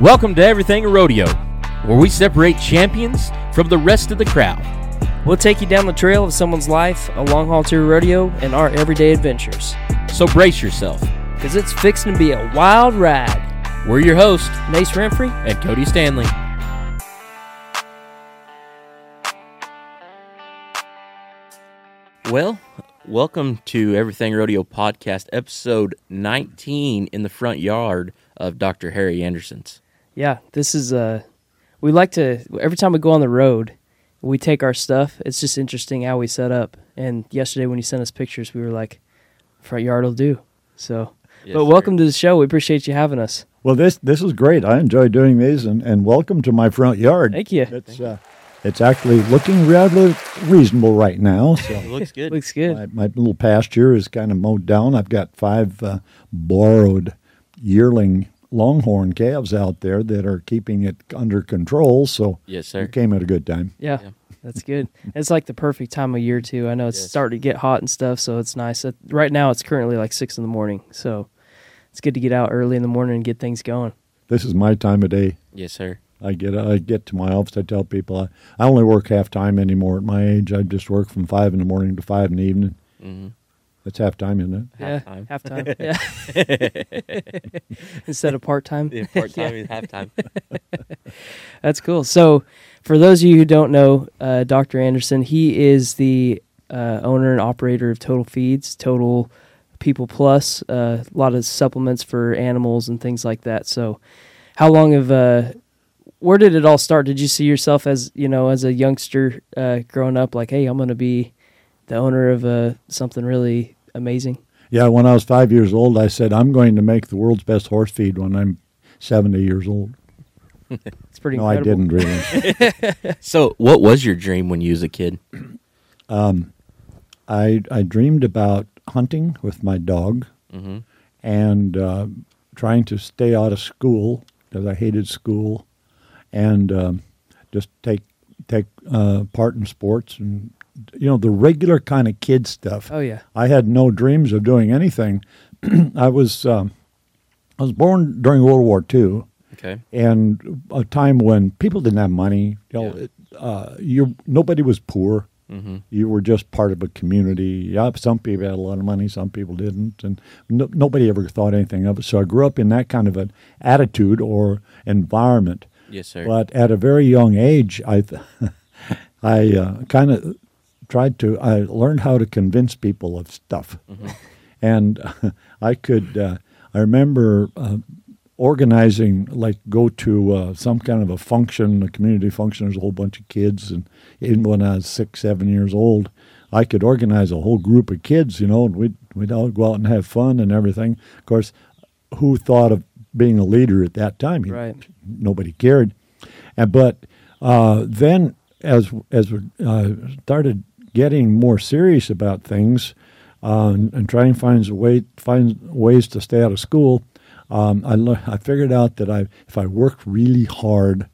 Welcome to Everything a Rodeo, where we separate champions from the rest of the crowd. We'll take you down the trail of someone's life, a long haul tour rodeo, and our everyday adventures. So brace yourself. Because it's fixing to be a wild ride. We're your hosts, Nace Renfrey. and Cody Stanley. Well, welcome to Everything Rodeo Podcast, episode 19 in the front yard of Dr. Harry Anderson's. Yeah, this is uh we like to every time we go on the road, we take our stuff. It's just interesting how we set up. And yesterday when you sent us pictures, we were like, front yard will do. So Yes, but sir. welcome to the show. We appreciate you having us. Well, this this is great. I enjoy doing these, and, and welcome to my front yard. Thank you. It's uh, it's actually looking rather reasonable right now. It So looks good. Looks good. my, my little pasture is kind of mowed down. I've got five uh, borrowed yearling longhorn calves out there that are keeping it under control. So yes, it sir. came at a good time. Yeah, Yeah. that's good. It's like the perfect time of year too. I know it's Yes. starting to get hot and stuff, so it's nice. Uh, Right now, it's currently like six in the morning, so it's good to get out early in the morning and get things going. This is my time of day. Yes, sir. I get I get to my office. I tell people I, I only work half time anymore at my age. I just work from five in the morning to five in the evening. hmm That's half time, isn't it? Halftime. Yeah, halftime. yeah, instead of part time. Yeah, part time is halftime. That's cool. So, for those of you who don't know, uh, Dr. Anderson, he is the uh, owner and operator of Total Feeds, Total People Plus, uh, a lot of supplements for animals and things like that. So, how long have uh, where did it all start? Did you see yourself as you know as a youngster uh, growing up, like, hey, I'm going to be the owner of uh, something really amazing? Yeah, when I was five years old, I said, I'm going to make the world's best horse feed when I'm 70 years old. It's pretty no, incredible. I didn't really. So, what was your dream when you was a kid? Um, I, I dreamed about hunting with my dog Mm-hmm. and uh, trying to stay out of school because I hated school and um, just take take uh, part in sports and, you know, the regular kind of kid stuff. Oh yeah, I had no dreams of doing anything. I was um, I was born during World War II. Okay. and a time when people didn't have money. You know, Yeah. it, uh, you nobody was poor. Mm-hmm. You were just part of a community. Yeah, some people had a lot of money, some people didn't, and no, nobody ever thought anything of it. So I grew up in that kind of an attitude or environment. Yes, sir. But at a very young age, I th- I uh, kind of tried to. I learned how to convince people of stuff, and I could. Uh, I remember uh, organizing, like, go to uh, some kind of a function, a community function. There's a whole bunch of kids, and even when I was six, seven years old, I could organize a whole group of kids. You know, and we'd we'd all go out and have fun and everything. Of course, who thought of being a leader at that time? Right. Nobody cared. And but uh, then, as as we uh, started getting more serious about things uh, and, and trying to find a way find ways to stay out of school, um, I le- I figured out that I if I worked really hard,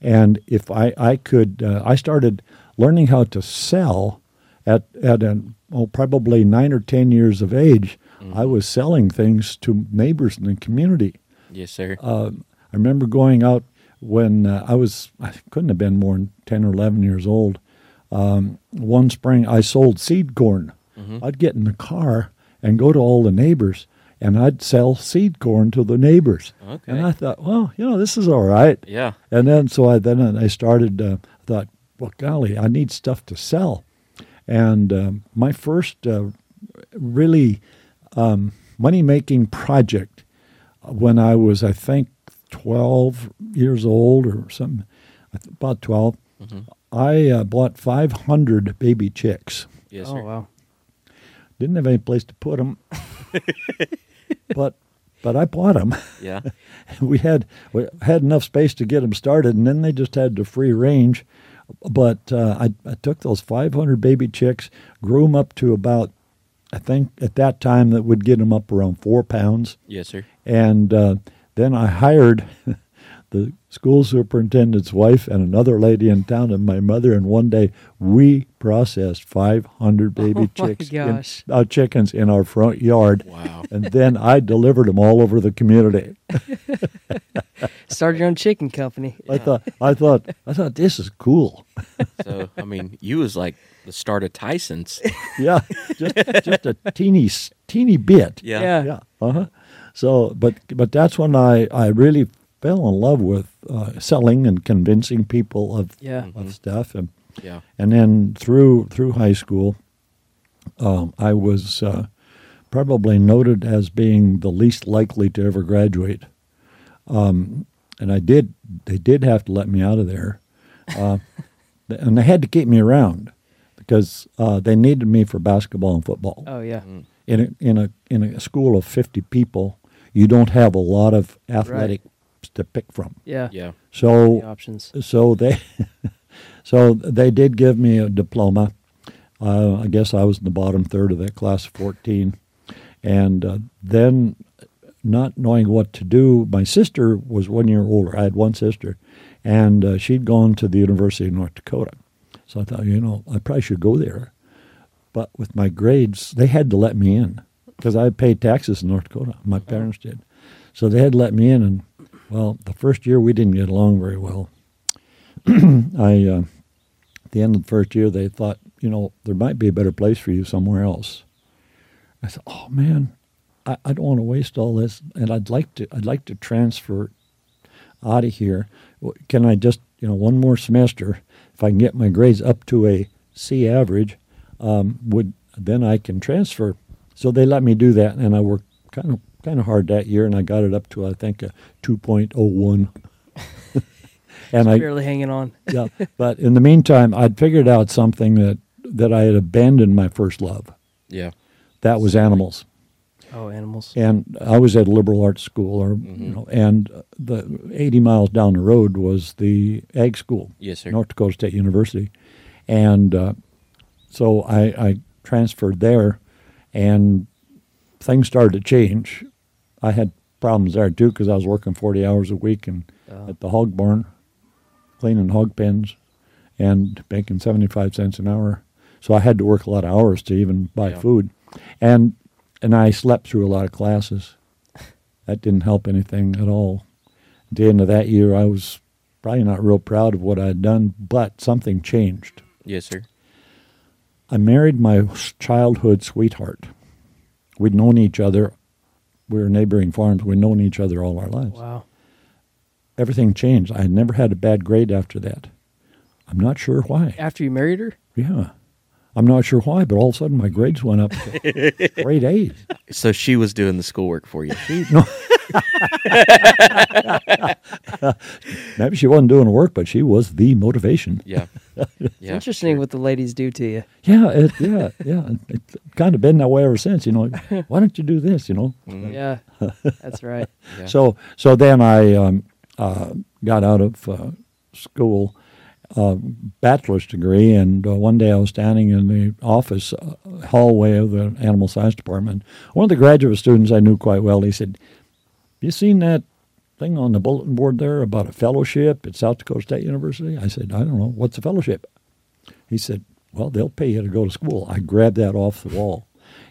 and if I I could uh, I started learning how to sell at at an oh probably nine or ten years of age. I was selling things to neighbors in the community. yes, sir. Uh, I remember going out when uh, I was, I couldn't have been more than 10 or 11 years old. Um, one spring, I sold seed corn. I'd get in the car and go to all the neighbors, and I'd sell seed corn to the neighbors. Okay. And I thought, well, you know, this is all right. yeah. And then so I then I started uh, thought, well, golly, I need stuff to sell. And um, my first uh, really um, money making project uh, when I was, I think, twelve years old or something, about 12 I uh, bought five hundred baby chicks. Yes, oh sir. wow, Didn't have any place to put them, but but I bought them. Yeah. we had we had enough space to get them started, and then they just had to free range. But uh, I, I took those 500 baby chicks, grew them up to about, I think at that time that would get them up around four pounds, Yes, sir. and uh, then I hired the school superintendent's wife and another lady in town and my mother, and one day we processed 500 baby Oh chicks, in- uh, chickens in our front yard. Wow. And then I delivered them all over the community. Started your own chicken company. I thought, I thought, I thought this is cool. So I mean, you was like the start of Tyson's. yeah, just just a teeny teeny bit. Yeah. Yeah. yeah. Uh-huh. So, but but that's when I I really fell in love with uh, selling and convincing people of Yeah. of stuff, and Yeah. and then through through high school, um, I was uh, probably noted as being the least likely to ever graduate. Um, and I did. They did have to let me out of there, uh, and they had to keep me around because uh, they needed me for basketball and football Oh yeah. in a, in a in a school of 50 people, you don't have a lot of athletics to pick from. Yeah. Yeah. The So options. so they so they did give me a diploma. Uh, I guess I was in the bottom third of that class of 14, and uh, then not knowing what to do, my sister was one year older. I had one sister, and uh, she'd gone to the University of North Dakota. So I thought, you know, I probably should go there. But with my grades, they had to let me in because I paid taxes in North Dakota. My parents did. So they had to let me in. And, well, the first year we didn't get along very well. I, uh, at the end of the first year, they thought, you know, there might be a better place for you somewhere else. I said, oh, man, I, I don't want to waste all this. And I'd like to, I'd like to transfer out of here. Can I just, you know, one more semester, if I can get my grades up to a C average, um, would then I can transfer. So they let me do that, and I worked kind of kind of hard that year, and I got it up to I think a two point oh one. and I Barely hanging on. yeah, but in the meantime, I'd figured out something that that I had abandoned my first love. Yeah. That was animals Oh, animals. and I was at a liberal arts school, or you know, and the 80 miles down the road was the ag school, Yes, sir. North Dakota State University, and uh, so I, I transferred there, and things started to change. I had problems there too because I was working 40 hours a week and Oh. at the hog barn, cleaning hog pens, and making 75 cents an hour. So I had to work a lot of hours to even buy Yeah. food, and and I slept through a lot of classes. That didn't help anything at all. At the end of that year, I was probably not real proud of what I had done, but something changed. Yes, sir. I married my childhood sweetheart. We'd known each other. We were neighboring farms. We'd known each other all our lives. Wow. Everything changed. I had never had a bad grade after that. I'm not sure why. After you married her? Yeah. I'm not sure why, but all of a sudden my grades went up to grade A's. So she was doing the schoolwork for you. No. Maybe she wasn't doing work, but she was the motivation. Yeah. Yeah. interesting what the ladies do to you. Yeah, it, yeah, yeah. It's kind of been that way ever since. You know, why don't you do this? You know. Yeah. That's right. Yeah. So so then I um, uh, got out of uh, school, uh, bachelor's degree, and uh, one day I was standing in the office uh, hallway of the animal science department. One of the graduate students I knew quite well. He said, "You seen that thing on the bulletin board there about a fellowship at South Dakota State University?" I said, "I don't know. What's a fellowship?" He said, "Well, they'll pay you to go to school." I grabbed that off the wall.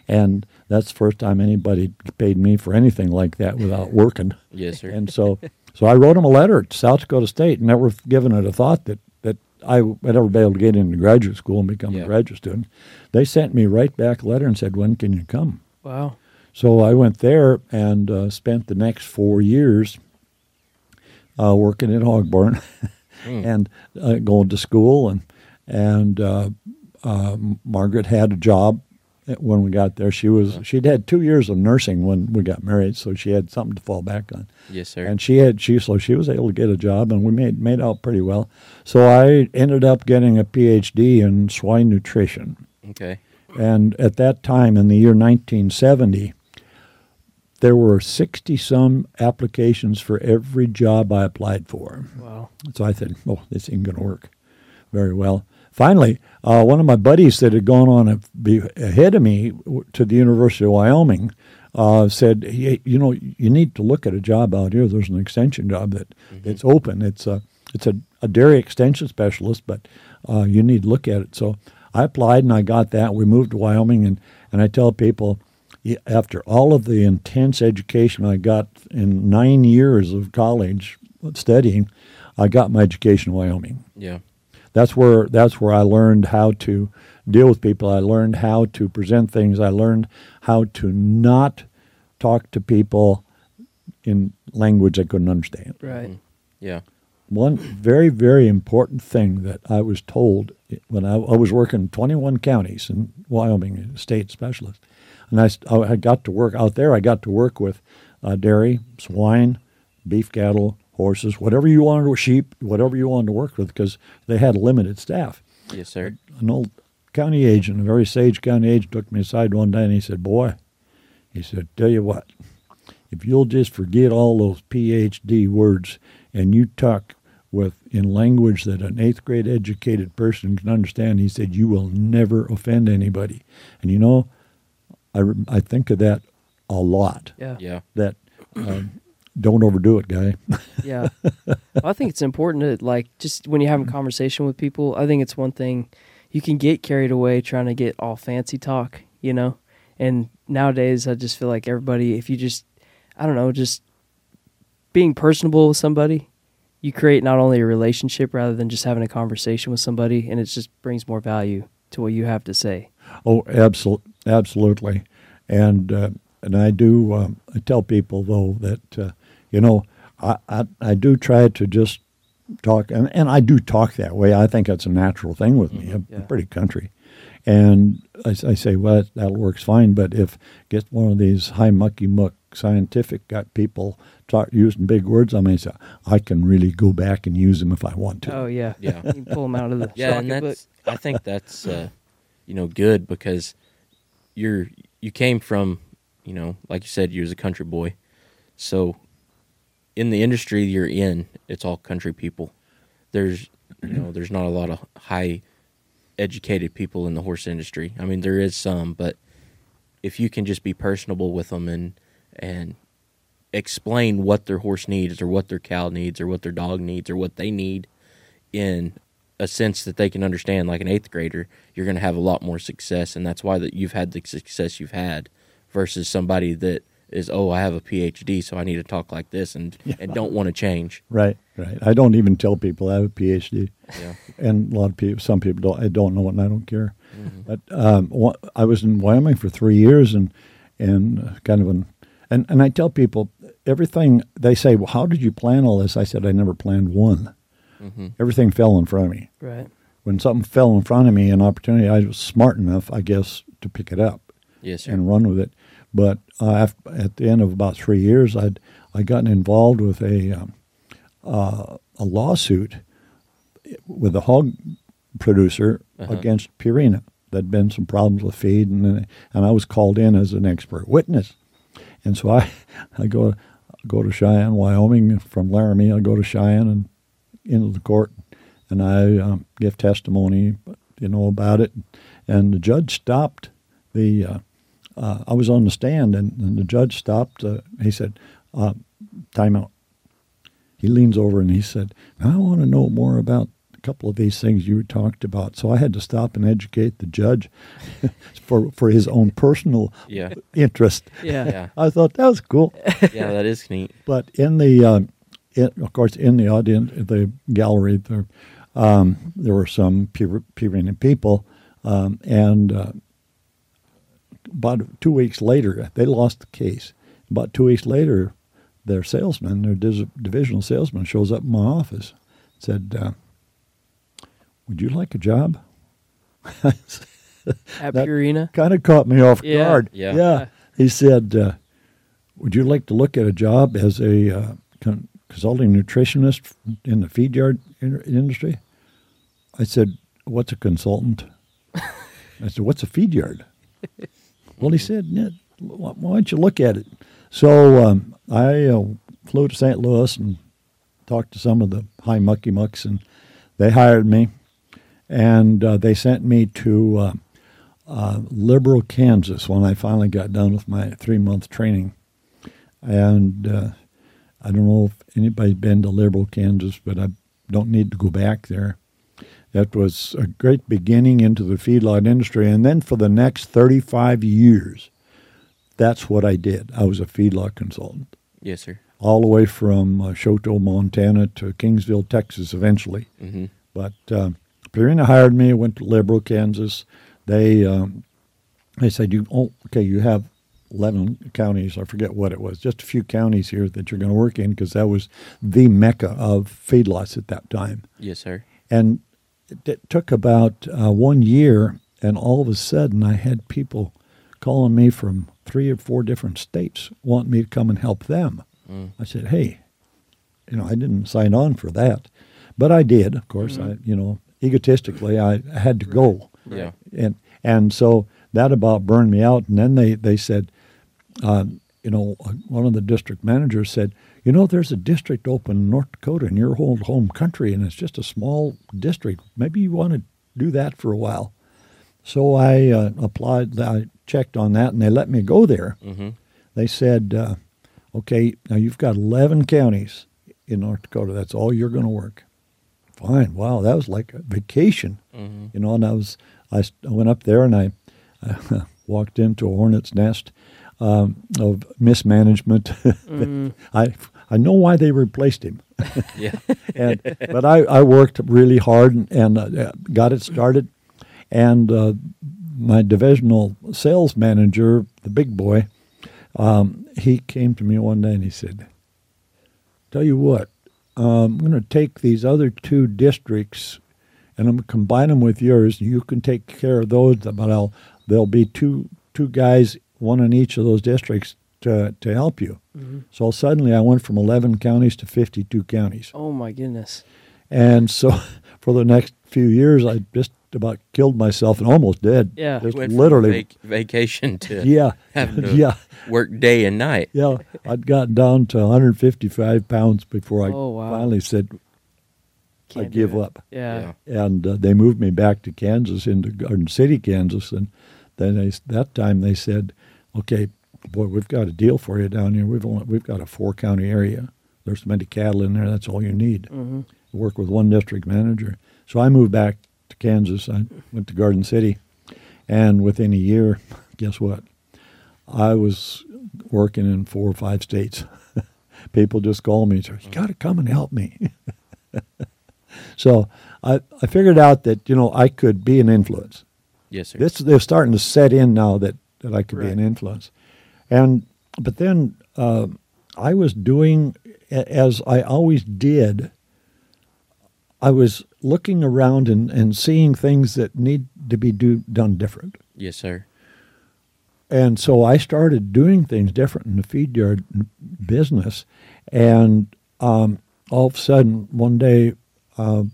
And that's the first time anybody paid me for anything like that without working. Yes, sir. And so, so I wrote him a letter to South Dakota State, never given it a thought that, that I would ever be able to get into graduate school and become Yeah. a graduate student. They sent me right back a letter and said, "When can you come?" Wow. So I went there and uh, spent the next four years uh, working at Hog Barn and uh, going to school. And and uh, uh, Margaret had a job when we got there. She was she'd had two years of nursing when we got married, so she had something to fall back on. yes, sir. And she had she so she was able to get a job, and we made made out pretty well. So I ended up getting a PhD in swine nutrition. okay. And at that time, in the year 1970, there were 60 some applications for every job I applied for. Wow. So I said, oh, this ain't going to work very well. Finally, uh, one of my buddies that had gone on a, ahead of me w- to the University of Wyoming uh, said, hey, you know, you need to look at a job out here. There's an extension job that it's open. It's a it's a, a dairy extension specialist, but uh, you need to look at it. So I applied and I got that. We moved to Wyoming, and, and I tell people, after all of the intense education I got in nine years of college, studying, I got my education in Wyoming. Yeah. That's where that's where I learned how to deal with people. I learned how to present things. I learned how to not talk to people in language I couldn't understand. Right. Mm-hmm. Yeah. One very very important thing that I was told when I, I was working 21 counties in Wyoming, a state specialist, and I, I got to work out there. I got to work with uh, dairy, swine, beef cattle, horses, whatever you wanted, to sheep, whatever you wanted to work with, because they had limited staff. Yes, sir. An old county agent, a very sage county agent, took me aside one day and he said, "Boy," he said, "Tell you what, if you'll just forget all those PhD words and you talk with in language that an eighth grade educated person can understand, he said, you will never offend anybody. And you know, I, I think of that a lot. Yeah. Yeah. That um, don't overdo it, guy. Yeah. well, I think it's important to like just when you're having conversation with people, I think it's one thing you can get carried away trying to get all fancy talk, you know? And nowadays I just feel like everybody if you just I don't know, just being personable with somebody, you create not only a relationship rather than just having a conversation with somebody and it just brings more value to what you have to say. Oh, absolutely, absolutely, and uh, and I do. Um, I tell people though that uh, you know I, I I do try to just talk, and, and I do talk that way. I think that's a natural thing with me. I'm Yeah. pretty country, and I, I say, well, that, that works fine. But if get one of these high mucky muck scientific got people talk, using big words, I mean, so I can really go back and use them if I want to. Oh yeah. Yeah. you can pull them out of the yeah, and pocketbook. that's I think that's uh, you know good because you're you came from you know like you said you was a country boy, so in the industry you're in it's all country people. There's you know there's not a lot of high educated people in the horse industry. I mean there is some, but if you can just be personable with them and and explain what their horse needs or what their cow needs or what their dog needs or what they need in a sense that they can understand like an eighth grader you're going to have a lot more success and that's why that you've had the success you've had versus somebody that is oh i have a phd so i need to talk like this and and don't want to change Right, right. I don't even tell people I have a PhD. yeah and a lot of people, some people don't. I don't know it, and I don't care. But um, I was in Wyoming for three years, and and uh, kind of an, and and I tell people everything. They say, "Well, how did you plan all this?" I said, "I never planned one. Hmm Everything fell in front of me. right. When something fell in front of me, an opportunity, I was smart enough, I guess, to pick it up yes sir and run with it. But uh, af at the end of about three years, I'd I gotten involved with a um, uh, a lawsuit with a hog producer Uh-huh. against Purina. There'd been some problems with feed, and and I was called in as an expert witness. And so I I go go to Cheyenne, Wyoming, from Laramie. I go to Cheyenne and into the court, and I um, give testimony, you know, about it. And the judge stopped the. Uh, uh, I was on the stand, and, and the judge stopped. Uh, he said, uh, "Time out." He leans over and he said, "I want to know more about a couple of these things you talked about." So I had to stop and educate the judge for for his own personal yeah interest. Yeah. yeah I thought that was cool. yeah that is neat But in the, um, in, of course, in the audience, the gallery, there, um, there were some Pu- Purina people, um, and uh, about two weeks later, they lost the case. About two weeks later, their salesman, their dis- divisional salesman, shows up in my office, said, uh, "Would you like a job?" At Purina. kind of caught me off Yeah. guard. Yeah. Yeah. He said, uh, "Would you like to look at a job as a uh, con- consulting nutritionist in the feed yard in- industry?" I said, "What's a consultant?" I said, "What's a feed yard?" well, he said, "Yeah, why why don't you look at it?" So um, I uh, flew to St. Louis and talked to some of the high mucky mucks, and they hired me, and uh, they sent me to. Uh, uh, Liberal, Kansas, when I finally got done with my three month training. And uh, I don't know if anybody's been to Liberal, Kansas, but I don't need to go back there. That was a great beginning into the feedlot industry. And then for the next 35 years, that's what I did. I was a feedlot consultant. yes sir all the way from uh, Choteau, Montana to Kingsville, Texas, eventually. hmm But um, Purina hired me. Went to Liberal, Kansas. They um, they said, "You oh, okay? You have eleven counties. I forget what it was. Just a few counties here that you're going to work in because that was the mecca of feedlots at that time." Yes, sir. And it, it took about uh, one year, and all of a sudden, I had people calling me from three or four different states wanting me to come and help them. Mm. I said, "Hey, you know, I didn't sign on for that, but I did. Of course, I, you know, egotistically, I had to go, Yeah. and and so that about burned me out. And then they they said, um, you know, one of the district managers said, you know, there's a district open in North Dakota in your whole home country, and it's just a small district. Maybe you want to do that for a while. So I uh, applied. I checked on that, and they let me go there hmm they said, uh, okay, now you've got 11 counties in North Dakota. That's all you're going to work. Fine. Wow, that was like a vacation, hmm you know. And I was, I, I went up there and I, I walked into a hornet's nest um, of mismanagement. Mm, I, I know why they replaced him, Yeah. and but I, I worked really hard and, and uh, got it started. And uh, my divisional sales manager, the big boy, um, he came to me one day and he said, "Tell you what, um, I'm going to take these other two districts and I'm going to combine them with yours. You can take care of those, but I'll there'll be two two guys, one in each of those districts to to help you." mhm. So suddenly I went from 11 counties to 52 counties. Oh my goodness. And so for the next few years, I just about killed myself and almost did. Yeah. Just Went from literally. vac- vacation to yeah. having to yeah. work day and night. Yeah. I'd gotten down to 155 pounds before I Oh, wow. finally said I Can't do give it. up. Yeah. And uh, they moved me back to Kansas, into Garden City, Kansas. And then they, that time they said, okay, boy, we've got a deal for you down here. We've, only, we've got a four county area. There's so many cattle in there. That's all you need. hmm work with one district manager. So I moved back to Kansas. I went to Garden City, and within a year, guess what? I was working in four or five states. People just call me, and so you got to come and help me. so I, I figured out that you know I could be an influence. Yes, sir. This they're starting to set in now that that I could be an influence, and but then uh, I was doing as I always did. I was looking around and, and seeing things that need to be do, done different. yes, sir. And so I started doing things different in the feed yard business. And um, all of a sudden, one day, uh,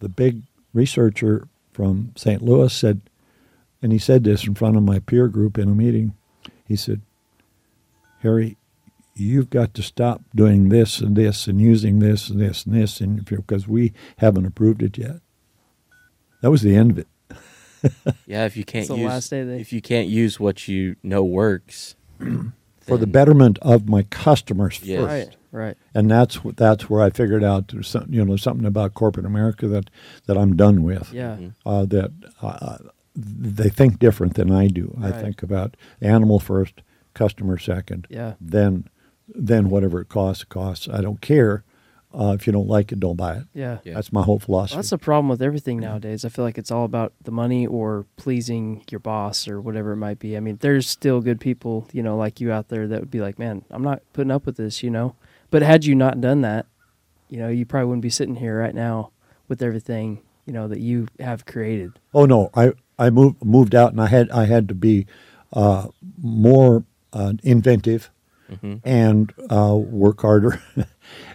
the big researcher from St. Louis said, and he said this in front of my peer group in a meeting. He said, Harry, you've got to stop doing this and this and using this and this and this and because we haven't approved it yet. That was the end of it. Yeah, if you can't the use last day they- if you can't use what you know works For the betterment of my customers Yes. first. Right. Right. and that's wh- that's where I figured out there's some, you know something about corporate America that that I'm done with. Yeah. Mhm. Uh, that uh, they think different than I do. I think about animal first, customer second, Yeah. then then whatever it costs, it costs. I don't care uh, if you don't like it, don't buy it. Yeah. Yeah. That's my whole philosophy. That's the problem with everything nowadays. I feel like it's all about the money or pleasing your boss or whatever it might be. I mean, there's still good people, you know, like you out there that would be like, man, I'm not putting up with this, you know. But had you not done that, you know, you probably wouldn't be sitting here right now with everything, you know, that you have created. Oh no, I I moved moved out and I had I had to be uh, more uh, inventive Mhm. and uh, work harder,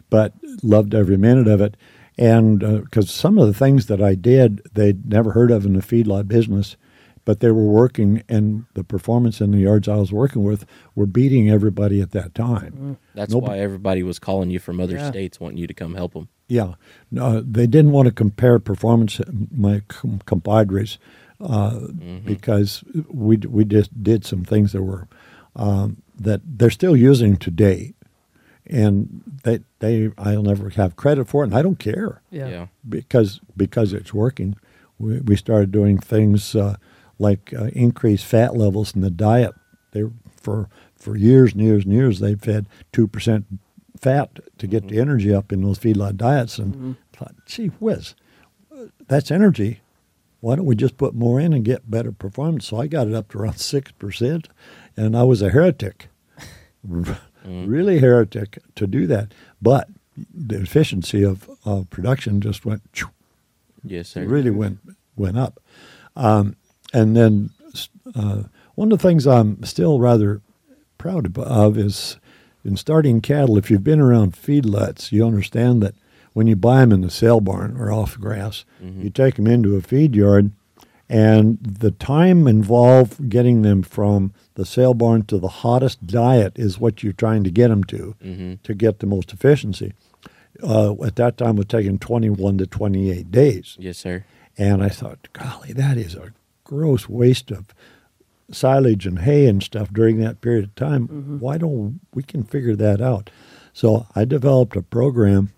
but loved every minute of it. And because some of the things that I did, they'd never heard of in the feedlot business, but they were working, and the performance in the yards I was working with were beating everybody at that time. That's Nope. why everybody was calling you from other Yeah. states, wanting you to come help them. Yeah, no, they didn't want to compare performance. My com- compadres, uh, because we we just did some things that were um, that they're still using today, and they they I'll never have credit for it, and I don't care Yeah. Yeah. because because it's working. We we started doing things uh, like uh, increase fat levels in the diet. They for for years and years and years they've fed two percent fat to get the energy up in those feedlot diets. And thought, gee whiz, that's energy. Why don't we just put more in and get better performance? So I got it up to around six percent, and I was a heretic, really heretic to do that. But the efficiency of, of production just went Yes, sir. really went went up. Um, and then uh, one of the things I'm still rather proud of- of is in starting cattle. If you've been around feedlots, you understand that when you buy them in the sale barn or off grass, you take them into a feed yard, and the time involved getting them from the sale barn to the hottest diet is what you're trying to get them to Mm-hmm. to get the most efficiency. Uh, at that time, it was taking 21 to 28 days. Yes, sir. And I thought, golly, that is a gross waste of silage and hay and stuff during that period of time. Why don't we can figure that out? So I developed a program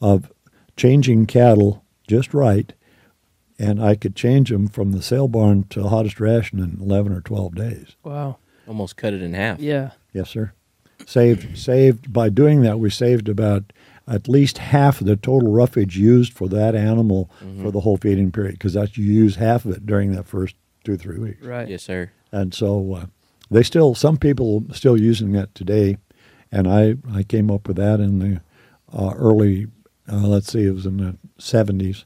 of changing cattle just right, and I could change them from the sale barn to the hottest ration in 11 or 12 days. Wow. Almost cut it in half. Yeah. Yes, sir. Saved, saved by doing that, we saved about at least half of the total roughage used for that animal for the whole feeding period because that's you use half of it during that first two three weeks. Right. Yes, sir. And so uh, they still some people are still using that today, and I I came up with that in the uh, early uh, let's see it was in the seventies,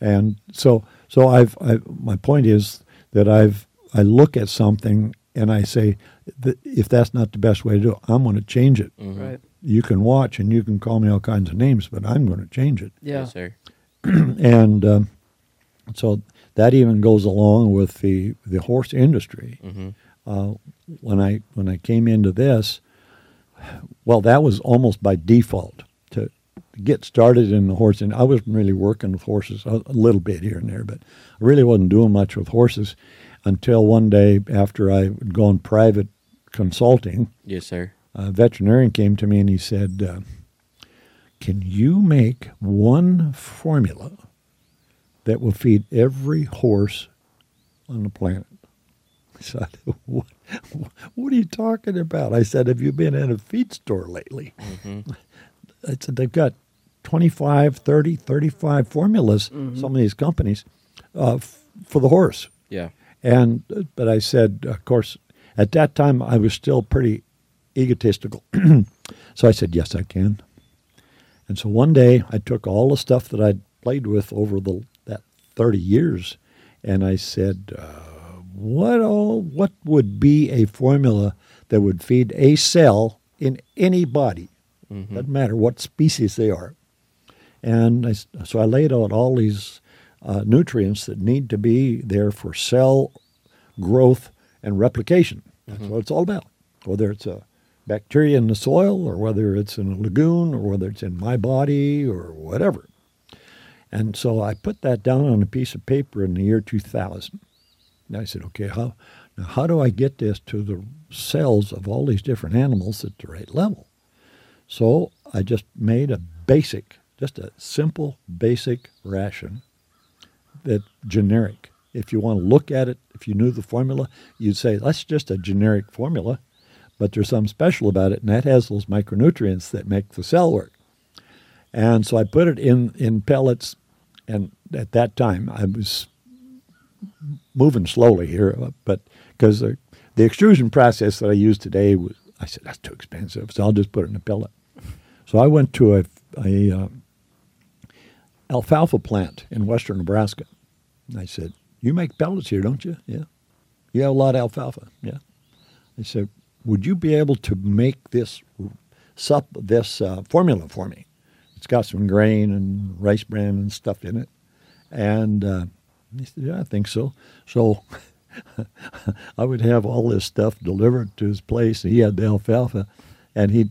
and so so I've I, my point is that I've I look at something and I say that if that's not the best way to do it, I'm going to change it. Right. You can watch and you can call me all kinds of names, but I'm going to change it Yeah. Yes, sir. and um, so that even goes along with the the horse industry. Mm-hmm. Uh, when I when I came into this, well, that was almost by default to get started in the horse. And I wasn't really working with horses a, a little bit here and there, but I really wasn't doing much with horses until one day after I had gone private consulting Yes, sir. a veterinarian came to me and he said, uh, "Can you make one formula that will feed every horse on the planet?" I said, "What, what are you talking about?" I said, "Have you been in a feed store lately?" Said, "They've got 25, 30, 35 formulas. Some of these companies uh, f- for the horse." Yeah. And but I said, of course, at that time I was still pretty egotistical. so I said, yes, I can. And so one day I took all the stuff that I'd played with over the that thirty years, and I said, uh, what all what would be a formula that would feed a cell in any body? Doesn't matter what species they are. And I so I laid out all these uh, nutrients that need to be there for cell growth and replication. That's what it's all about. Whether it's a bacteria in the soil, or whether it's in a lagoon, or whether it's in my body, or whatever. And so I put that down on a piece of paper in the year 2000. And I said, okay, how, now how do I get this to the cells of all these different animals at the right level? So I just made a basic, just a simple basic ration that generic. If you want to look at it, if you knew the formula, you'd say that's just a generic formula, but there's something special about it, and that has those micronutrients that make the cell work. And so I put it in in pellets, and at that time I was moving slowly here, but because the, the extrusion process that I use today I said that's too expensive, so I'll just put it in a pellet. So I went to a, a uh, alfalfa plant in western Nebraska. And I said, "You make pellets here, don't you?" Yeah. You have a lot of alfalfa. Yeah. I said, "Would you be able to make this sup this uh, formula for me? It's got some grain and rice bran and stuff in it." And uh, he said, "Yeah, I think so." So I would have all this stuff delivered to his place. He had the alfalfa, and he'd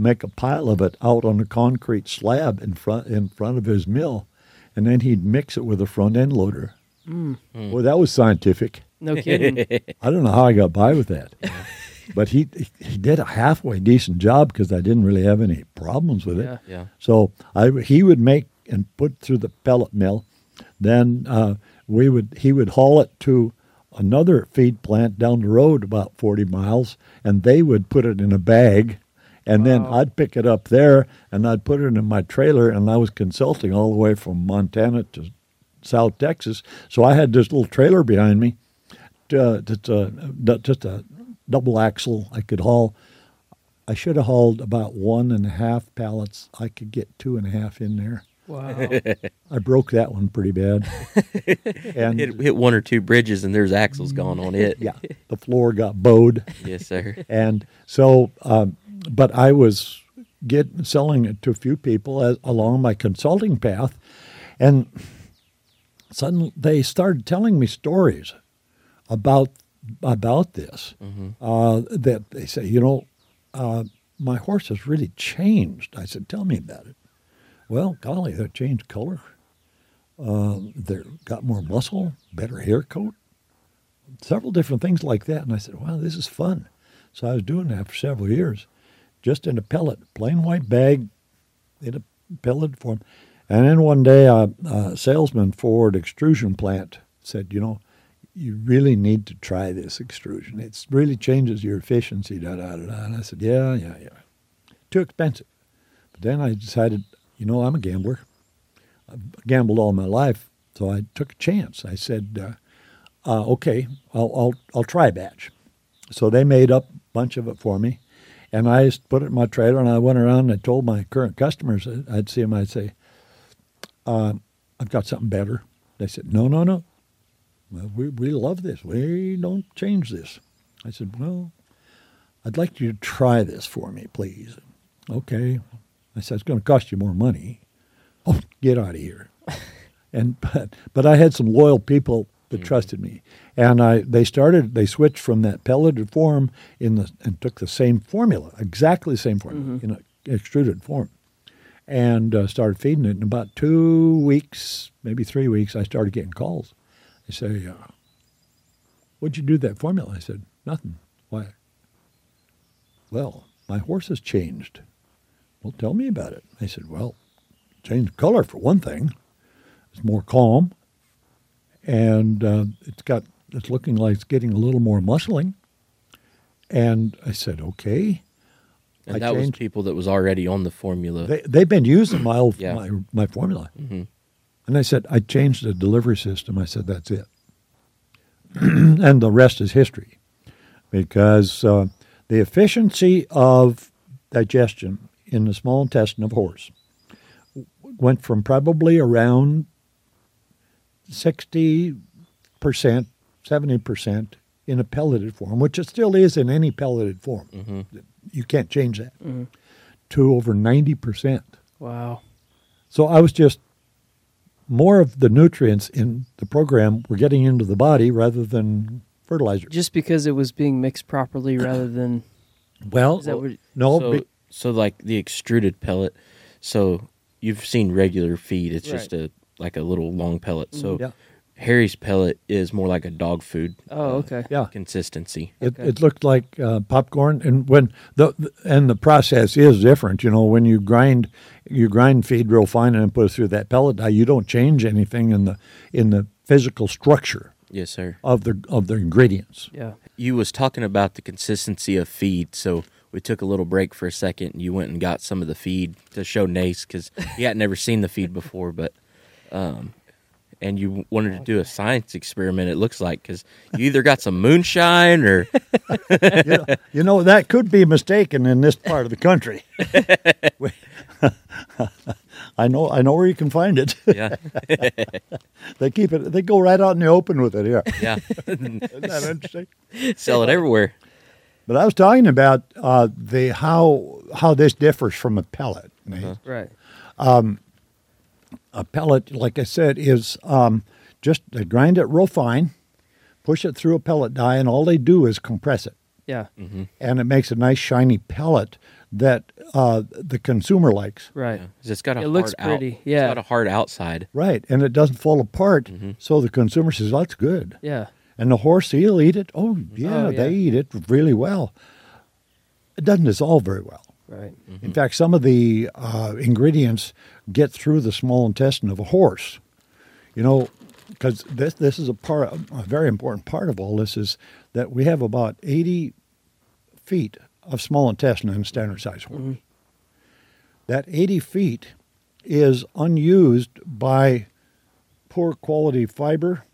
make a pile of it out on a concrete slab in front in front of his mill, and then he'd mix it with a front end loader. Well, that was scientific. No kidding. I don't know how I got by with that, but he he did a halfway decent job because I didn't really have any problems with it. Yeah. Yeah. So I he would make and put through the pellet mill. Then uh, we would he would haul it to another feed plant down the road about forty miles, and they would put it in a bag, And then I'd pick it up there and I'd put it in my trailer. And I was consulting all the way from Montana to South Texas. So I had this little trailer behind me, uh, just, a, just a double axle I could haul. I should have hauled about one and a half pallets. I could get two and a half in there. Wow. I broke that one pretty bad. and Hit, hit one or two bridges and there's axles gone on it. yeah, the floor got bowed. Yes, sir. and so um, but i was get selling it to a few people as, along my consulting path and suddenly they started telling me stories about about this. Uh, that they say you know uh, my horse has really changed. I said tell me about it. Well golly they changed color. Uh, they got more muscle better hair coat several different things like that. And I said, wow, this is fun. So I was doing that for several years, just in a pellet, plain white bag, in a pellet form. And then one day, a, a salesman Ford extrusion plant said, you know, you really need to try this extrusion. It really changes your efficiency, da da da da. And I said, yeah, yeah, yeah. Too expensive. But then I decided, you know, I'm a gambler. I've gambled all my life, so I took a chance. I said, uh, uh, okay, I'll, I'll, I'll try a batch. So they made up a bunch of it for me. And I just put it in my trailer and I went around and I told my current customers, I'd see them, I'd say, uh, I've got something better. They said, no, no, no. Well, we, we love this. We don't change this. I said, well, I'd like you to try this for me, please. Okay. I said, it's going to cost you more money. Oh, get out of here. and but but I had some loyal people that trusted me, and I they started they switched from that pelleted form in the and took the same formula, exactly the same formula in an extruded form, and uh, started feeding it. In about two weeks, maybe three weeks, I started getting calls. They say, uh, "What'd you do with that formula?" I said, "Nothing. Why?" Well, my horse has changed. Well, tell me about it. I said, "Well, changed color for one thing. It's more calm, and uh, it's got it's looking like it's getting a little more muscling." And I said, "Okay." And I that was changed- people that was already on the formula. They they've been using my old Yeah. my my formula, Mhm. and I said I changed the delivery system. I said that's it, and the rest is history, because uh, the efficiency of digestion in the small intestine of horse went from probably around sixty percent, seventy percent in a pelleted form, which it still is in any pelleted form. Mhm. You can't change that. To over ninety percent. Wow. So I was just more of the nutrients in the program were getting into the body rather than fertilizer. Just because it was being mixed properly rather than Well, Is that what- no, so, be- so like the extruded pellet. So you've seen regular feed. It's just a like a little long pellet. So Yeah. Harry's pellet is more like a dog food. Oh, uh, okay. yeah, Consistency. it, Okay. it looked like uh, popcorn. And when the and the process is different. You know, when you grind you grind feed real fine and put it through that pellet die, you don't change anything in the in the physical structure Yes, sir. of the of the ingredients. Yeah. You was talking about the consistency of feed, so we took a little break for a second, and you went and got some of the feed to show Nace because he had never seen the feed before, but um, and you wanted to do a science experiment. It looks like because you either got some moonshine or you, know, you know that could be mistaken in this part of the country. I know I know where you can find it. yeah, they keep it. They go right out in the open with it here. yeah, Isn't that interesting? sell it everywhere. But I was talking about uh, the how how this differs from a pellet. Nate. Right. A pellet, like I said, is um, just they grind it real fine, push it through a pellet die, and all they do is compress it, Yeah. and it makes a nice shiny pellet that uh, the consumer likes. Right. Yeah. 'Cause It's got a It hard looks out- pretty, it's yeah. got a hard outside. Right, and it doesn't fall apart, so the consumer says, "Oh, that's good." Yeah. And the horse, he'll eat it. Oh, yeah, Oh, they eat it really well. It doesn't dissolve very well. Right. In fact, some of the uh, ingredients get through the small intestine of a horse. You know, because this this is a part, a very important part of all this is that we have about eighty feet of small intestine in a standard size horse. That 80 feet is unused by poor quality fiber,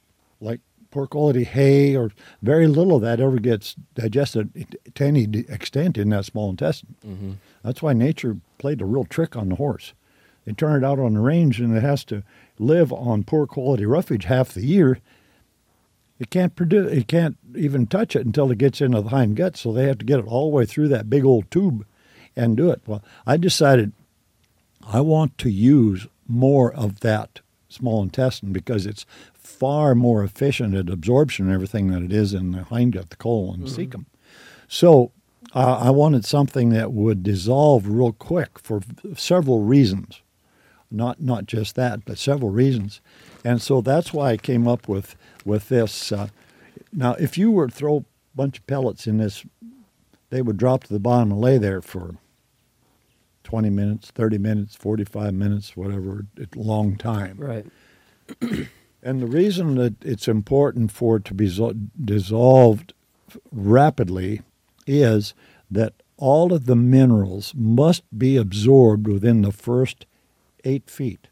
like poor quality hay, or very little of that ever gets digested to any extent in that small intestine. Mm-hmm. That's why nature played a real trick on the horse. They turn it out on the range and it has to live on poor quality roughage half the year. It can't produce. It can't even touch it until it gets into the hind gut. So they have to get it all the way through that big old tube, and do it. Well, I decided I want to use more of that small intestine because it's far more efficient at absorption and everything than it is in the hindgut, the colon, and cecum. So uh, I wanted something that would dissolve real quick for several reasons. Not not just that, but several reasons, and so that's why I came up with with this. Uh, now, if you were to throw a bunch of pellets in this, they would drop to the bottom and lay there for 20 minutes, 30 minutes, 45 minutes, whatever, a long time. Right. And the reason that it's important for it to be dissolved rapidly is that all of the minerals must be absorbed within the first eight feet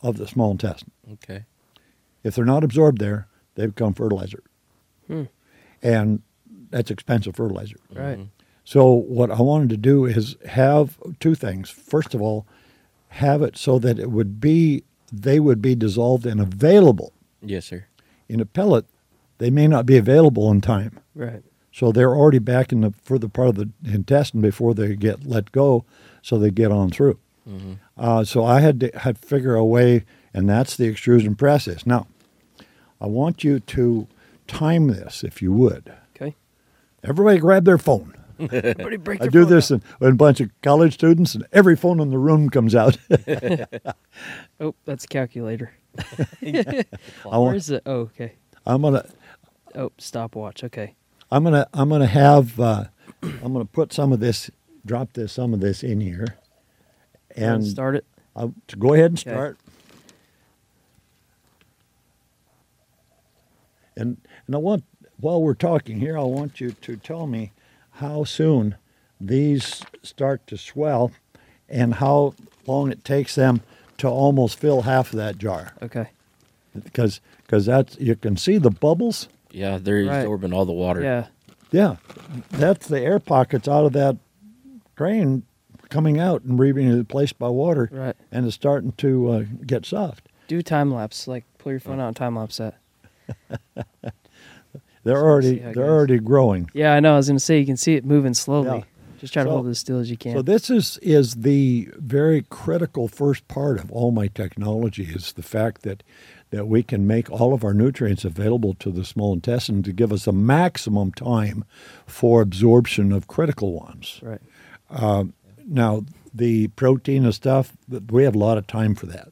of the small intestine. Okay. If they're not absorbed there, they become fertilizer. Hmm. And that's expensive fertilizer. Right. So what I wanted to do is have two things. First of all, have it so that it would be they would be dissolved and available. Yes, sir. In a pellet, they may not be available in time. Right. So they're already back in the further part of the intestine before they get let go, so they get on through. Mm-hmm. Uh, so I had to had to figure a way, and that's the extrusion process. Now, I want you to time this, if you would. Okay. Everybody, grab their phone. Everybody break I do this in, in a bunch of college students, and every phone in the room comes out. Oh, that's a calculator. I Where want, is it? Oh, okay. I'm gonna, Oh, stopwatch. Okay. I'm gonna, I'm gonna have, uh, I'm gonna put some of this, drop this, some of this in here, and start it. I'll, to go ahead and Okay. start. And and I want while we're talking here, I want you to tell me how soon these start to swell, and how long it takes them to almost fill half of that jar. Okay. Because because that's you can see the bubbles. Yeah, they're Right. absorbing all the water. Yeah. Yeah, that's the air pockets out of that grain coming out and being replaced by water, Right. and it's starting to uh, get soft. Do time lapse. Like pull your phone out and time lapse that. They're So already they're already growing. Yeah, I know. I was gonna say you can see it moving slowly. Yeah. Just try to hold it as still as you can. So this is is the very critical first part of all my technology is the fact that that we can make all of our nutrients available to the small intestine to give us a maximum time for absorption of critical ones. right. Now the protein and stuff, we have a lot of time for that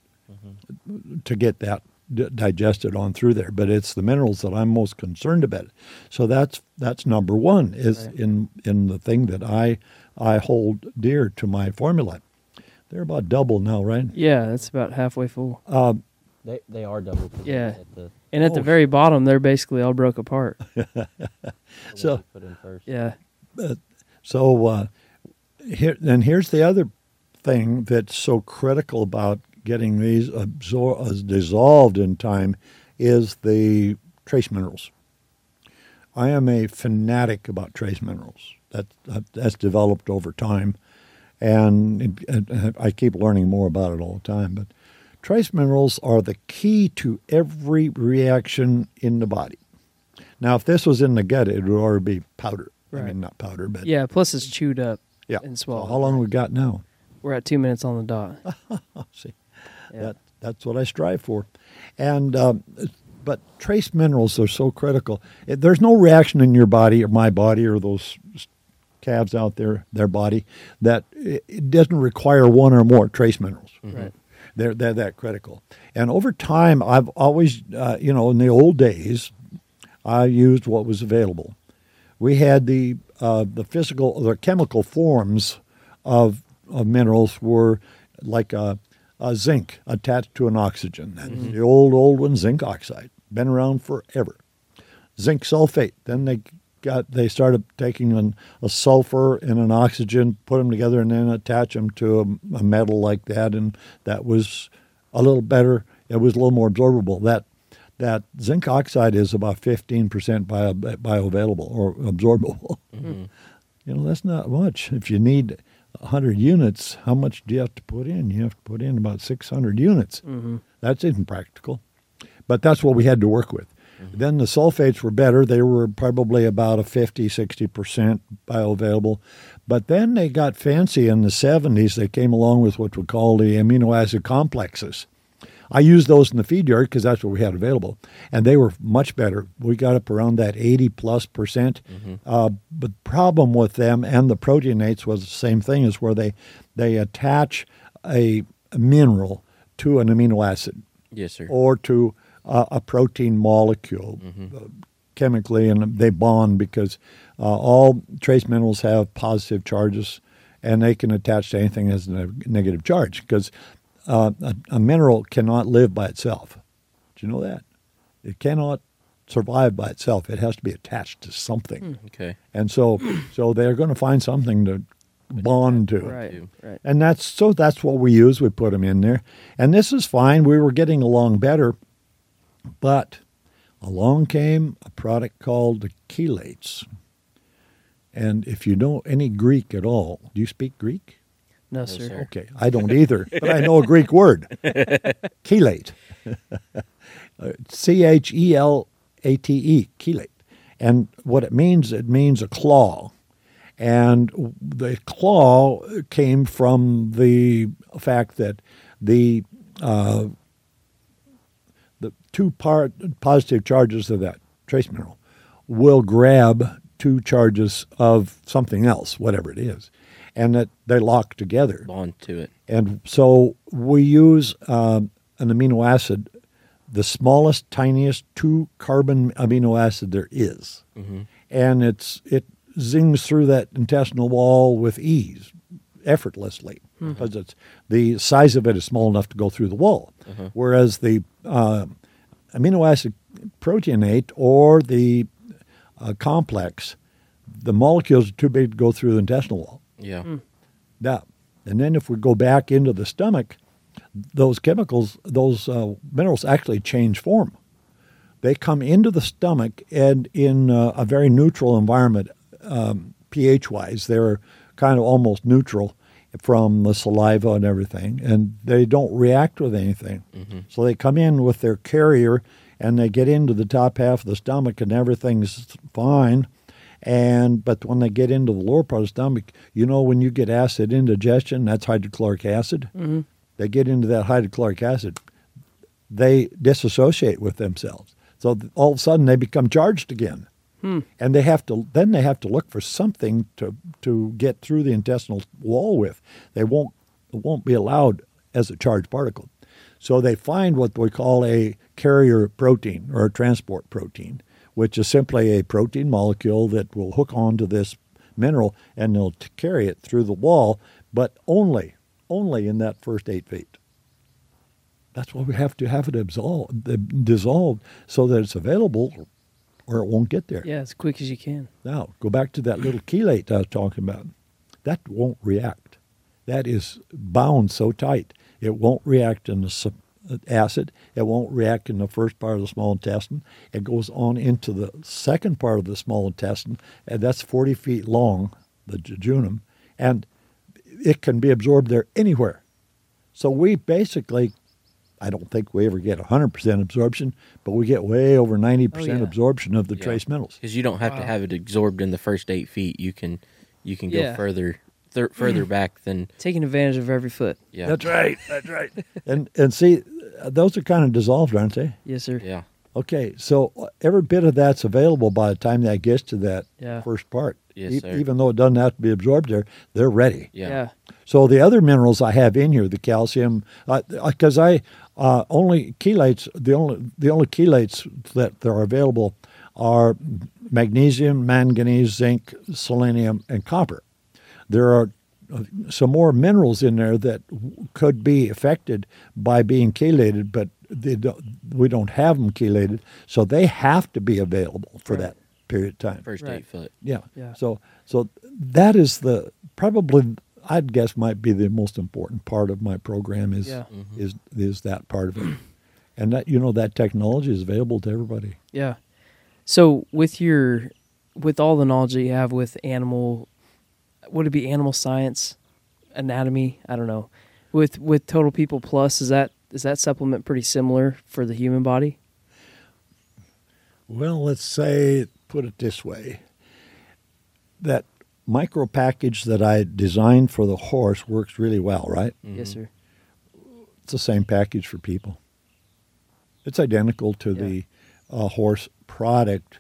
to get that d- digested on through there. But it's the minerals that I'm most concerned about. So that's that's number one is Right. in in the thing that I I hold dear to my formula. They're about double now, right? Yeah, that's about halfway full. Um, They they are double. Yeah. at the- And at the Oh. very bottom, they're basically all broke apart. the So- you put in first. Yeah. So uh, here, and here's the other thing that's so critical about getting these absor- uh, dissolved in time is the trace minerals. I am a fanatic about trace minerals. That, that that's developed over time, and it, I keep learning more about it all the time. But trace minerals are the key to every reaction in the body. Now, if this was in the gut, it would already be powder. I mean, not powder, but Yeah. Plus, it's chewed up yeah. and So how long we got now? We're at two minutes on the dot. See, Yeah. that that's what I strive for, and um, but trace minerals are so critical. It, there's no reaction in your body or my body or those calves out there, their body, that it, it doesn't require one or more trace minerals. Right. They're they're that critical. And over time, I've always, uh, you know, in the old days, I used what was available. We had the uh, the physical, the chemical forms of of minerals were like a, a zinc attached to an oxygen. Mm-hmm. the old old one, zinc oxide, been around forever. Zinc sulfate. Then they got they started taking an, a sulfur and an oxygen, put them together, and then attach them to a, a metal like that, and that was a little better. It was a little more absorbable. That that zinc oxide is about fifteen percent bio, bioavailable or absorbable. Mm-hmm. You know that's not much. If you need 100 units, how much do you have to put in? You have to put in about 600 units. Mm-hmm. That's impractical. But that's what we had to work with. Then the sulfates were better. They were probably about a 50, 60% bioavailable. But then they got fancy in the 70s. They came along with what we call the amino acid complexes. I used those in the feed yard because that's what we had available, and they were much better. We got up around that 80 plus percent. Uh, but the problem with them and the proteinates was the same thing, is where they they attach a, mineral to an amino acid Yes, sir. or to uh, a protein molecule uh, chemically, and they bond because uh, all trace minerals have positive charges, and they can attach to anything as a negative charge. Because uh, a, a mineral cannot live by itself. Do you know that? It cannot survive by itself. It has to be attached to something, Okay. and so so they're going to find something to bond to. Right. Right. And that's so that's what we use. We put them in there, and this is fine. We were getting along better, but along came a product called the chelates. And if you know any Greek at all, do you speak Greek? No, No, sir. sir. Okay, I don't either, but I know a Greek word, chelate. C H E L A T E, chelate. And what it means, it means a claw. And the claw came from the fact that the uh, the two part positive charges of that trace mineral will grab two charges of something else, whatever it is, and that they lock together. Bond to it. And so we use um, an amino acid, the smallest, tiniest two carbon amino acid there is. and it's it zings through that intestinal wall with ease, effortlessly, because it's the size of it is small enough to go through the wall, whereas the uh, amino acid proteinate or the uh, complex, the molecules are too big to go through the intestinal wall. Yeah. Now, and then if we go back into the stomach, those chemicals, those uh, minerals actually change form. They come into the stomach, and in uh, a very neutral environment, um, pH wise, they're kind of almost neutral from the saliva and everything, and they don't react with anything. So they come in with their carrier, and they get into the top half of the stomach, and everything's fine. And but when they get into the lower part of the stomach, you know when you get acid indigestion, that's hydrochloric acid. Mm-hmm. They get into that hydrochloric acid, they disassociate with themselves. So all of a sudden they become charged again, and they have to then they have to look for something to to get through the intestinal wall with. They won't won't be allowed as a charged particle. So they find what we call a carrier protein or a transport protein, which is simply a protein molecule that will hook onto this mineral and it'll carry it through the wall, but only only in that first eight feet. That's why we have to have it absolved, dissolved so that it's available or it won't get there. Yeah, as quick as you can. Now, go back to that little chelate I was talking about. That won't react. That is bound so tight. It won't react in the acid. It won't react in the first part of the small intestine. It goes on into the second part of the small intestine, and that's 40 feet long, the jejunum, and it can be absorbed there anywhere. So we basically, I don't think we ever get 100% absorption, but we get way over 90% Oh, yeah. absorption of the Yeah. trace minerals. Because you don't have Wow. to have it absorbed in the first eight feet. You can you can go further thir- further back than Taking advantage of every foot. yeah. That's right. That's right. and and see, uh, those are kind of dissolved, aren't they? Yes, sir. yeah. Okay, so uh, every bit of that's available by the time that gets to that Yeah. first part. Yes, E- sir. Even though it doesn't have to be absorbed there, they're ready. Yeah. Yeah. So the other minerals I have in here, the calcium, because I uh, only chelates, the only the only chelates that, that are available are magnesium, manganese, zinc, selenium, and copper. There are uh, some more minerals in there that could be affected by being chelated, but they don't, we don't have them chelated, so they have to be available for Right. that period of time. First Right. eight foot. Yeah. Yeah. So so that is the probably I'd guess might be the most important part of my program is Yeah. Mhm. is is that part of it. And that you know that technology is available to everybody. Yeah. So with your with all the knowledge that you have with animal would it be animal science, anatomy, I don't know. With with Total People Plus, is that is that supplement pretty similar for the human body? Well, let's say put it this way. That micro package that I designed for the horse works really well, right? Yes, Mhm. sir. It's the same package for people. It's identical to Yeah. the uh, horse product.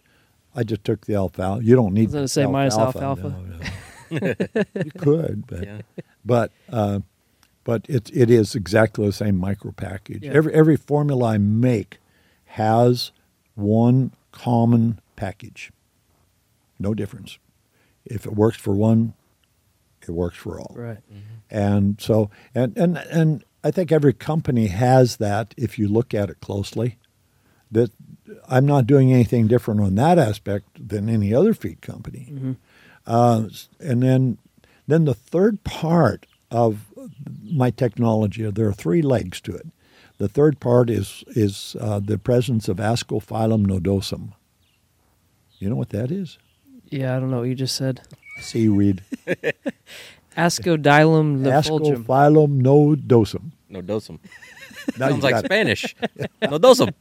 I just took the alfalfa. You don't need was gonna say minus alfalfa. no, no. You could, but Yeah. but uh, but it it is exactly the same micro package. Yeah. Every every formula I make has one common package. No difference. If it works for one, it works for all. Right. And so and and and I think every company has that if you look at it closely. That I'm not doing anything different on that aspect than any other feed company. Mm-hmm. Uh, and then, then the third part of my technology, there are three legs to it. The third part is is uh, the presence of Ascophyllum nodosum. You know what that is? Yeah, I don't know what you just said. Seaweed. Ascodilum nefulgum. Ascophyllum nodosum. No dosum. Now Sounds like. Spanish. no dosum.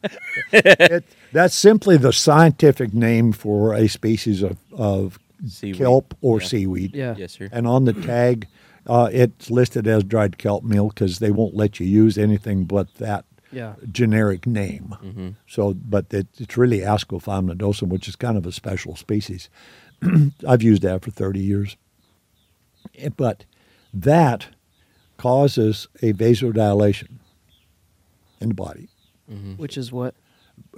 It- That's simply the scientific name for a species of, of Seaweed. kelp or Yeah. seaweed. Yeah. Yes, sir. And on the tag, uh, it's listed as dried kelp meal because they won't let you use anything but that Yeah. generic name. hmm So, but it, it's really Ascophyllum nodosum, which is kind of a special species. I've used that for 30 years. Eh, But that causes a vasodilation in the body. hmm Which is what?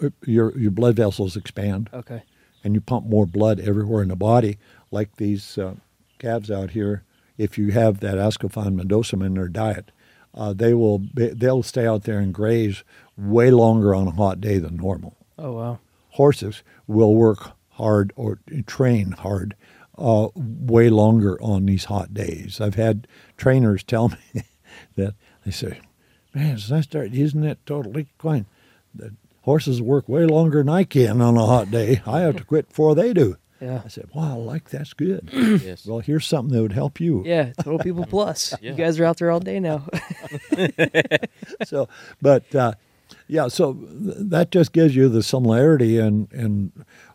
Uh, Your, your blood vessels expand. Okay. And you pump more blood everywhere in the body, like these uh, calves out here. If you have that Ascophyllum nodosum in their diet, uh, they will be, they'll stay out there and graze way longer on a hot day than normal. Oh wow. Horses will work hard or train hard uh, way longer on these hot days. I've had trainers tell me that they say, "Man, since I started using that total equine, the horses work way longer than I can on a hot day. I have to quit before they do." Yeah. I said, "Wow, like that's good." Yes. well, here's something that would help you. Yeah, Total People Plus. Yeah. You guys are out there all day now. so, but uh, yeah, so th- that just gives you the similarity and and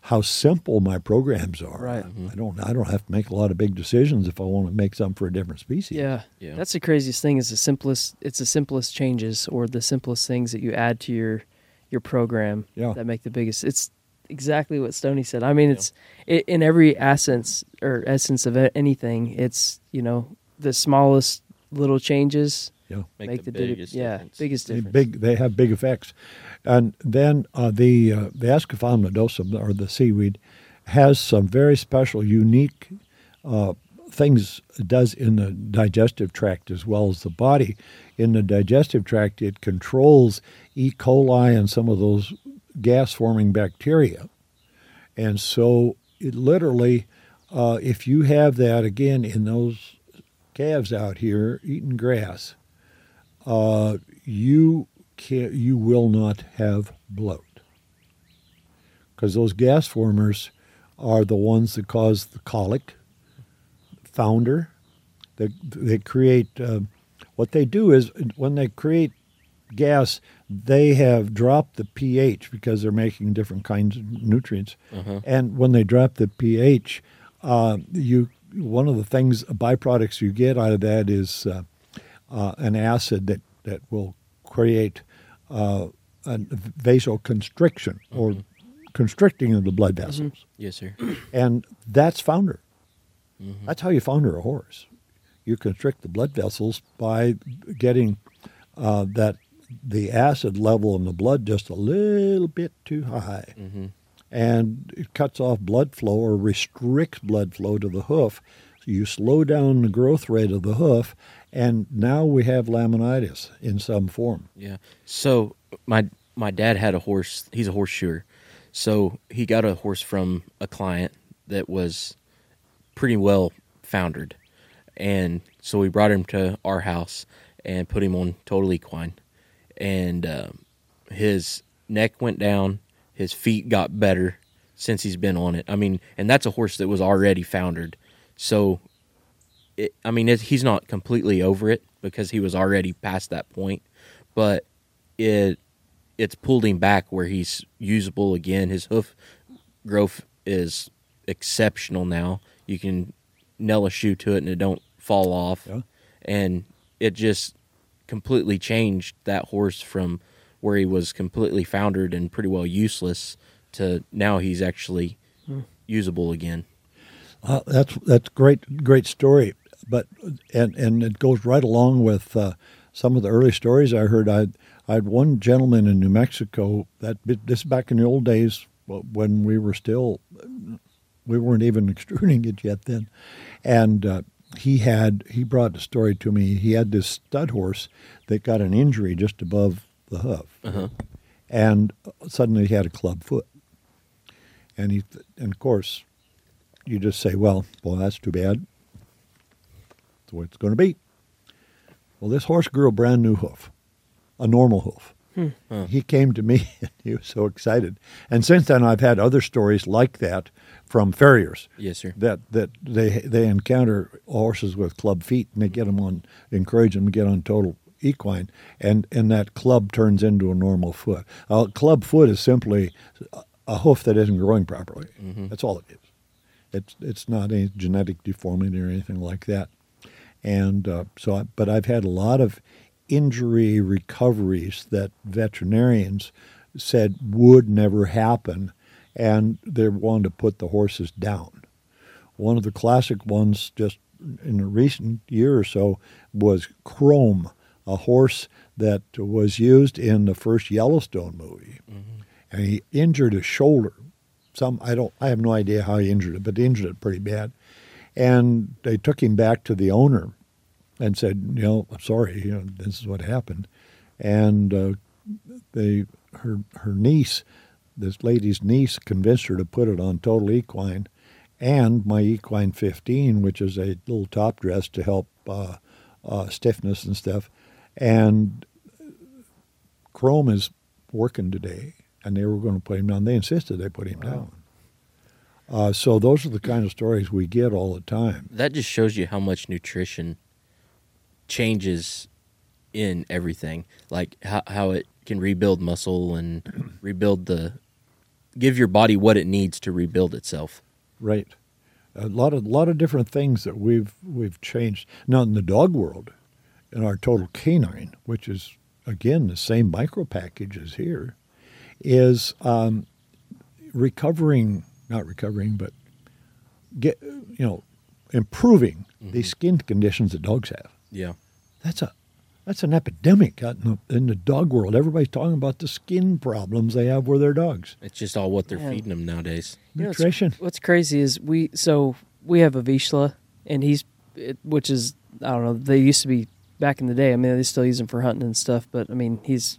how simple my programs are. Right. I don't I don't have to make a lot of big decisions if I want to make some for a different species. yeah. Yeah. That's the craziest thing is the simplest it's the simplest changes or the simplest things that you add to your your program Yeah. that make the biggest it's exactly what Stony said. I mean it's it, in every essence or essence of anything it's, you know, the smallest little changes Yeah. Make, the, big- biggest yeah, difference. biggest They difference. big they have big effects, and then uh, the uh, the Ascophyllum nodosum or the seaweed has some very special, unique uh, things it does in the digestive tract as well as the body. In the digestive tract, it controls E. coli and some of those gas forming bacteria, and so it literally, uh, if you have that again in those calves out here eating grass uh, you can you will not have bloat because those gas formers are the ones that cause the colic, founder. They they create uh, what they do is when they create gas, they have dropped the pH because they're making different kinds of nutrients, Uh-huh. and when they drop the pH, uh, you one of the things byproducts you get out of that is uh, uh, an acid that, that will create uh, a vasoconstriction or constricting of the blood vessels. Yes, sir. And that's founder. Mhm. That's how you founder a horse. You constrict the blood vessels by getting uh, that the acid level in the blood just a little bit too high hmm and it cuts off blood flow or restricts blood flow to the hoof. So you slow down the growth rate of the hoof, and now we have laminitis in some form. Yeah. So my my dad had a horse. He's a horse shoer. So he got a horse from a client that was pretty well foundered, and so we brought him to our house and put him on total equine, and um, his neck went down, his feet got better since he's been on it. I mean, and that's a horse that was already foundered, so it, I mean, he's not completely over it because he was already past that point, but it it's pulled him back where he's usable again. His hoof growth is exceptional now. You can nail a shoe to it and it don't fall off, Yeah. and it just completely changed that horse from where he was completely foundered and pretty well useless to now he's actually usable again. Uh, that's that's great, great story. But and and it goes right along with uh, some of the early stories I heard. I I had one gentleman in New Mexico that this back in the old days when we were still we weren't even extruding it yet then, and uh, he had he brought a story to me. He had this stud horse that got an injury just above the hoof, Uh-huh. and suddenly he had a club foot, and he and of course you just say, well, well, that's too bad. That's the way it's going to be. Well, this horse grew a brand new hoof, a normal hoof. Huh. He came to me and he was so excited. And since then, I've had other stories like that from farriers Yes, sir. that that they they encounter horses with club feet and they get them on, encourage them to get on total equine, and and that club turns into a normal foot. A club foot is simply a- a hoof that isn't growing properly. That's all it is. It's it's not any genetic deformity or anything like that. And uh, so, I, but I've had a lot of injury recoveries that veterinarians said would never happen, and they wanted to put the horses down. One of the classic ones, just in a recent year or so, was Chrome, a horse that was used in the first Yellowstone movie, mm-hmm. and he injured his shoulder. Some I don't, I have no idea how he injured it, but he injured it pretty bad. And they took him back to the owner and said, you know, I'm sorry, you know, this is what happened. And uh, they, her, her niece, this lady's niece, convinced her to put it on Total Equine, and my Equine 15, which is a little top dress to help uh, uh, stiffness and stuff. And Chrome is working today, and they were going to put him down. They insisted they put him down. Uh, so those are the kind of stories we get all the time. That just shows you how much nutrition changes in everything. Like how how it can rebuild muscle and rebuild the give your body what it needs to rebuild itself. Right. A lot of lot of different things that we've we've changed. Now in the dog world, in our total canine, which is again the same micro package as here, is um, recovering not recovering, but get you know improving these skin conditions that dogs have. Yeah. That's a that's an epidemic out in the, in the dog world. Everybody's talking about the skin problems they have with their dogs. It's just all what they're Man. feeding them nowadays. You know, what's- Nutrition. What's, crazy is we so we have a Vizsla, and he's it, which is I don't know. They used to be back in the day. I mean, they still use him for hunting and stuff. But I mean, he's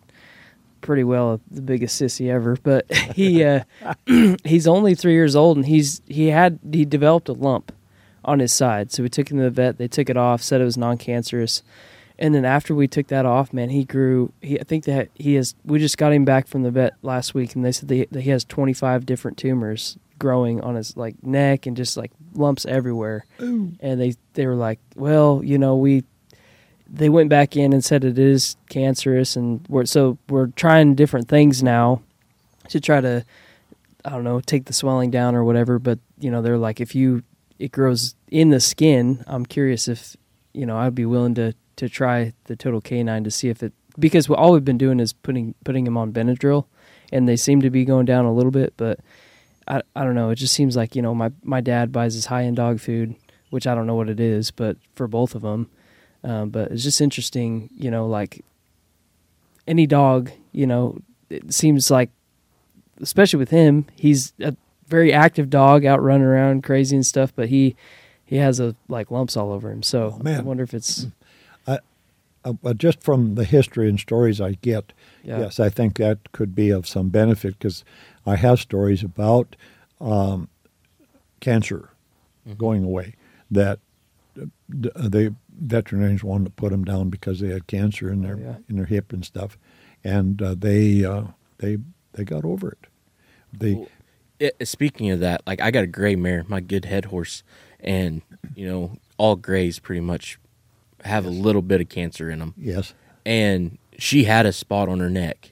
pretty well the biggest sissy ever. But he uh, he's only three years old, and he's he had he developed a lump on his side. So we took him to the vet. They took it off, said it was non-cancerous. And then after we took that off, man, he grew. He, I think that he has. We just got him back from the vet last week, and they said that he has 25 different tumors growing on his like neck and just like lumps everywhere. And they they were like, well, you know, we. They went back in and said it is cancerous, and we're so we're trying different things now to try to, I don't know, take the swelling down or whatever. But you know, they're like, if you it grows in the skin, I'm curious if you know I'd be willing to to try the total canine to see if it because all we've been doing is putting putting him on Benadryl, and they seem to be going down a little bit, but I I don't know. It just seems like you know my my dad buys his high end dog food, which I don't know what it is, but for both of them, um, but it's just interesting, you know, like any dog, you know, it seems like especially with him, he's a very active dog out running around crazy and stuff, but he he has a like lumps all over him. So Oh, man. I wonder if it's Uh, but just from the history and stories I get, Yeah. yes, I think that could be of some benefit because I have stories about um, cancer going away that uh, the veterinarians wanted to put them down because they had cancer in their Oh, yeah. in their hip and stuff, and uh, they uh, they they got over it. They Well, it, speaking of that, like I got a gray mare, my good head horse, and you know all grays pretty much have a little bit of cancer in them, yes, and she had a spot on her neck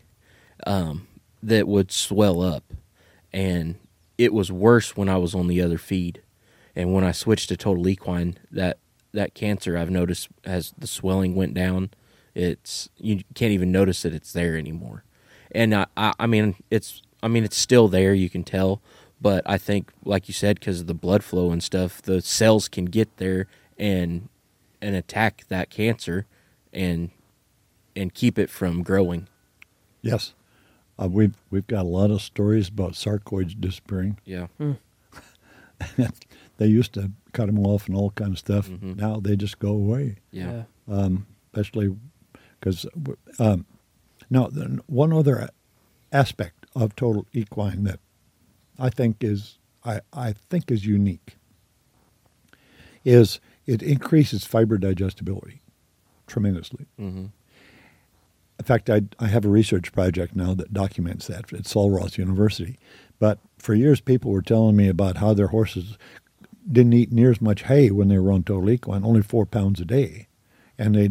um, that would swell up, and it was worse when I was on the other feed, and when I switched to total equine, that that cancer I've noticed as the swelling went down, it's you can't even notice that it's there anymore, and I I, I mean it's I mean it's still there you can tell, but I think like you said because of the blood flow and stuff, the cells can get there and and attack that cancer, and and keep it from growing. yes. Uh, we've we've got a lot of stories about sarcoids disappearing. Yeah. They used to cut them off and all kind of stuff. Mhm. Now they just go away. Yeah. um, especially because um, now one other aspect of total equine that I think is I, I think is unique is it increases fiber digestibility tremendously. Mm-hmm. In fact, I, I have a research project now that documents that at Sul Ross University. But for years, people were telling me about how their horses didn't eat near as much hay when they were on total equine, only four pounds a day, and they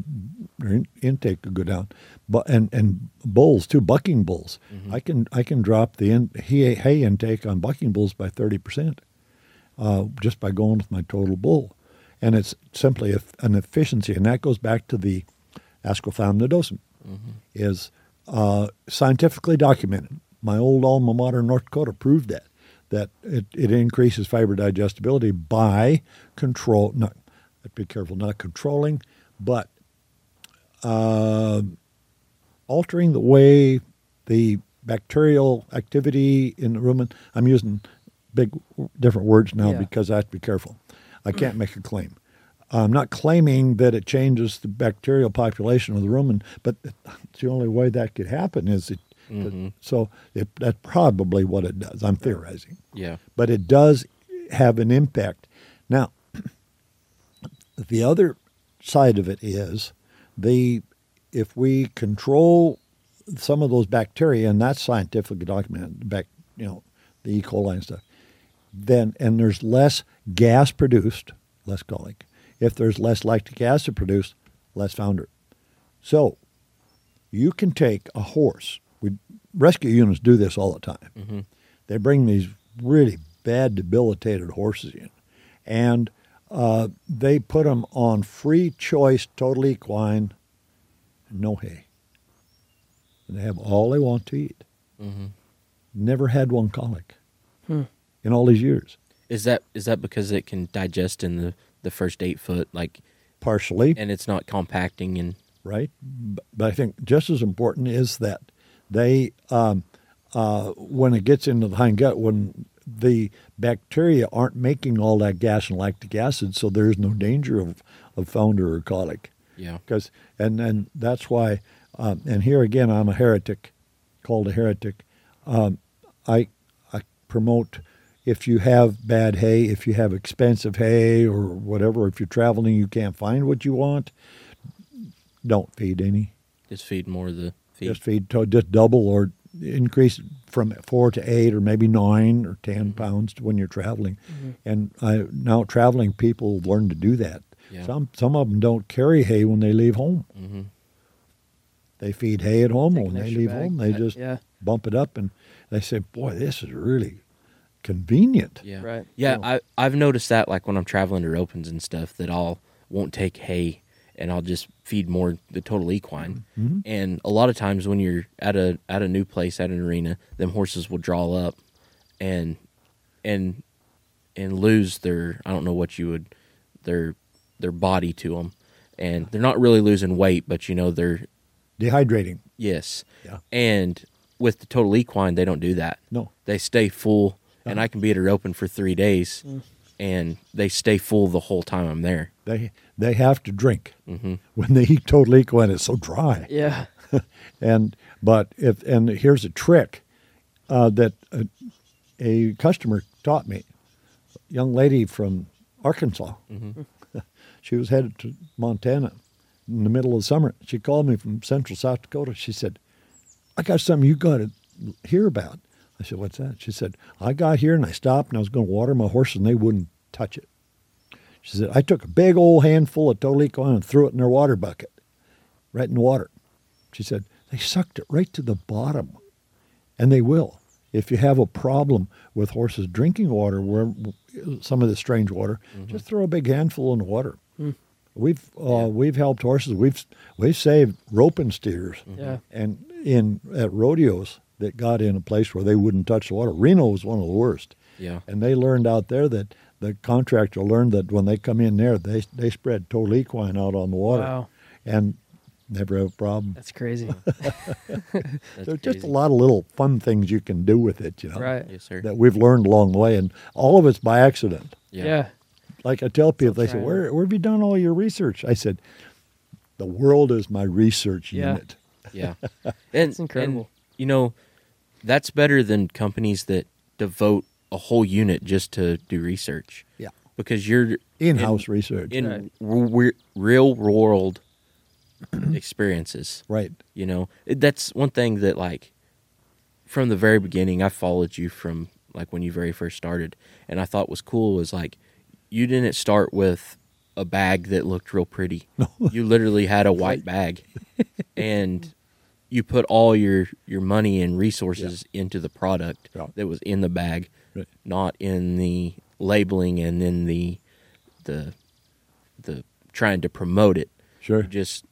their intake could go down. But and and bulls too, bucking bulls. I can I can drop the in, hay, hay intake on bucking bulls by thirty percent, uh, just by going with my total bull, and it's simply a, an efficiency, and that goes back to the Ascophyllum nodosum is uh, scientifically documented. My old alma mater, North Dakota, proved that that it, it increases fiber digestibility by control. Not, be careful, not controlling, but uh, altering the way the bacterial activity in the rumen. I'm using big different words now Yeah. because I have to be careful. I can't make a claim. I'm not claiming that it changes the bacterial population of the rumen, but the only way that could happen is it. Mhm. So it, that's probably what it does. I'm theorizing, Yeah. but it does have an impact. Now, the other side of it is the if we control some of those bacteria, and that's scientifically documented, back you know, the E. coli and stuff, then and there's less gas produced, less colic. If there's less lactic acid produced, less founder. So you can take a horse. We rescue units do this all the time. Mhm. They bring these really bad, debilitated horses in, and uh, they put them on free choice, total equine, no hay. And they have all they want to eat. Mm-hmm. Never had one colic Hmm. in all these years. Is that is that because it can digest in the the first eight foot, like, Partially, and it's not compacting and right? But I think just as important is that they, um, uh, when it gets into the hind gut, when the bacteria aren't making all that gas and lactic acid, so there's no danger of, of founder or colic. yeah. Because and and that's why, um, and here again, I'm a heretic, called a heretic. Um, I I promote if you have bad hay, if you have expensive hay or whatever, if you're traveling, you can't find what you want, don't feed any. Just feed more of the feed. Just feed to just double or increase from four to eight or maybe nine or 10 pounds when you're traveling. And I, now traveling people learn to do that. Yeah. Some some of them don't carry hay when they leave home. mm-hmm. They feed hay at home. Take When they leave bag. home, they just yeah, bump it up and they say, "Boy, this is really convenient." Yeah. Right. Yeah, Oh. I I've noticed that like when I'm traveling to opens and stuff that I'll won't take hay and I'll just feed more the total equine. Mhm. And a lot of times when you're at a at a new place at an arena, them horses will draw up and and and lose their I don't know what you would their their body to them. And they're not really losing weight, but you know they're Dehydrating. yes. Yeah. And with the total equine, they don't do that No. they stay full and Uh-huh. i can be at her open for three days and they stay full the whole time i'm there They they have to drink hmm when they eat total equine. It's so dry. yeah, And but if and here's a trick. uh, that a, a customer taught me. A young lady from Arkansas. she was headed to Montana in the middle of the summer. She called me from central South Dakota. She said, I got something you got to hear about. I said, What's that? She said, I got here and I stopped and I was going to water my horses and they wouldn't touch it. She said, I took a big old handful of total and threw it in their water bucket, right in the water. She said, They sucked it right to the bottom. And they will. If you have a problem with horses drinking water, where some of the strange water, mm-hmm. just throw a big handful in the water. Mm. We've uh, we've helped horses. We've we've saved roping steers, mm-hmm. Yeah. and in at rodeos that got in a place where they wouldn't touch the water. Reno was one of the worst, Yeah. and they learned out there that the contractor learned that when they come in there, they they spread total equine out on the water, Wow. and never have a problem. That's crazy. That's There's just a lot of little fun things you can do with it, you know, right. Yes, sir. that we've learned along the way, and all of it's by accident. Yeah. Like I tell people, they say, "Where where have you done all your research?" I said, "The world is my research Yeah. unit." Yeah. And, incredible. and, you know, that's better than companies that devote a whole unit just to do research. Yeah. Because you're In-house research, in Right. re- real world experiences. right? You know, It- that's one thing that like from the very beginning, I followed you from like when you very first started, and I thought was cool was like you didn't start with a bag that looked real pretty. You literally had a white bag, and you put all your your money and resources into the product Yeah. that was in the bag, Right. not in the labeling and then the the the trying to promote it. Sure. You just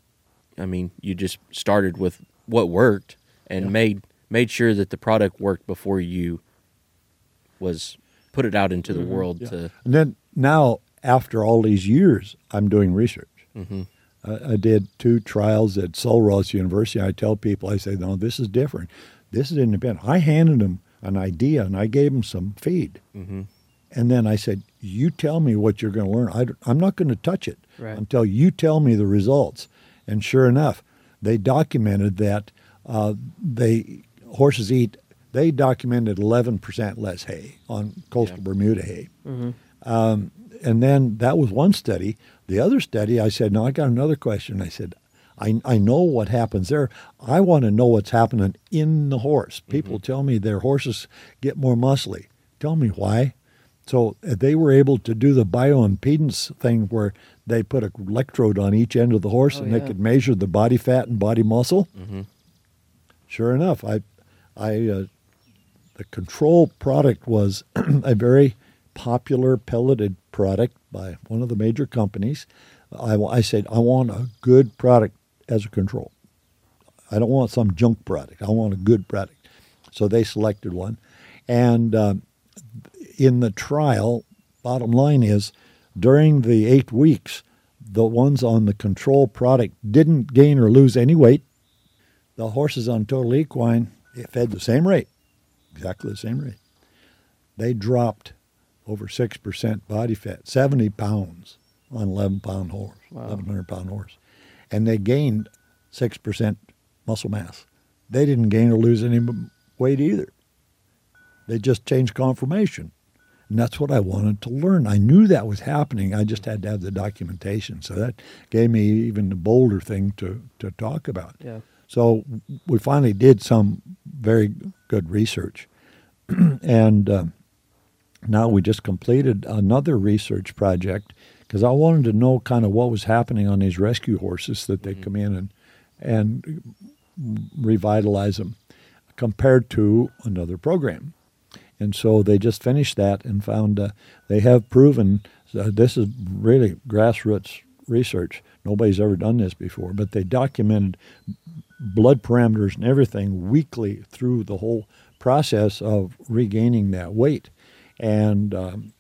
I mean, you just started with what worked and Yeah. made made sure that the product worked before you was put it out into the world Mm-hmm. Yeah. to And then now, after all these years, I'm doing research. Mhm. I, I did two trials at Sul Ross University. I tell people, I say, no, this is different. This is independent. I handed them an idea and I gave them some feed. Mhm. And then I said, you tell me what you're going to learn. I, am not going to touch it Right. until you tell me the results. And sure enough, they documented that uh, they horses eat. They documented 11% less hay on coastal Yeah. Bermuda hay. Um, and then that was one study. The other study, I said, no, I got another question. I said, I, I know what happens there. I want to know what's happening in the horse. People tell me their horses get more muscly. Tell me why. So uh, they were able to do the bioimpedance thing where they put an electrode on each end of the horse Oh, and yeah. they could measure the body fat and body muscle. Mhm. Sure enough, I, I, uh, the control product was a very popular pelleted product by one of the major companies. I, I said I want a good product as a control. I don't want some junk product. I want a good product. So they selected one, and um, in the trial, bottom line is, during the eight weeks, the ones on the control product didn't gain or lose any weight. The horses on total equine fed the same rate, exactly the same rate. They dropped over 6% body fat, 70 pounds on 11 pound horse, Wow. 1100 pound horse. And they gained 6% muscle mass. They didn't gain or lose any weight either. They just changed conformation. And that's what I wanted to learn. I knew that was happening. I just had to have the documentation. So that gave me even the bolder thing to, to talk about. Yeah. So we finally did some very good research. and um now we just completed another research project because I wanted to know kind of what was happening on these rescue horses that they come in and, and revitalize them compared to another program. And so they just finished that and found uh, they have proven uh, this is really grassroots research. Nobody's ever done this before, but they documented blood parameters and everything weekly through the whole process of regaining that weight. And um,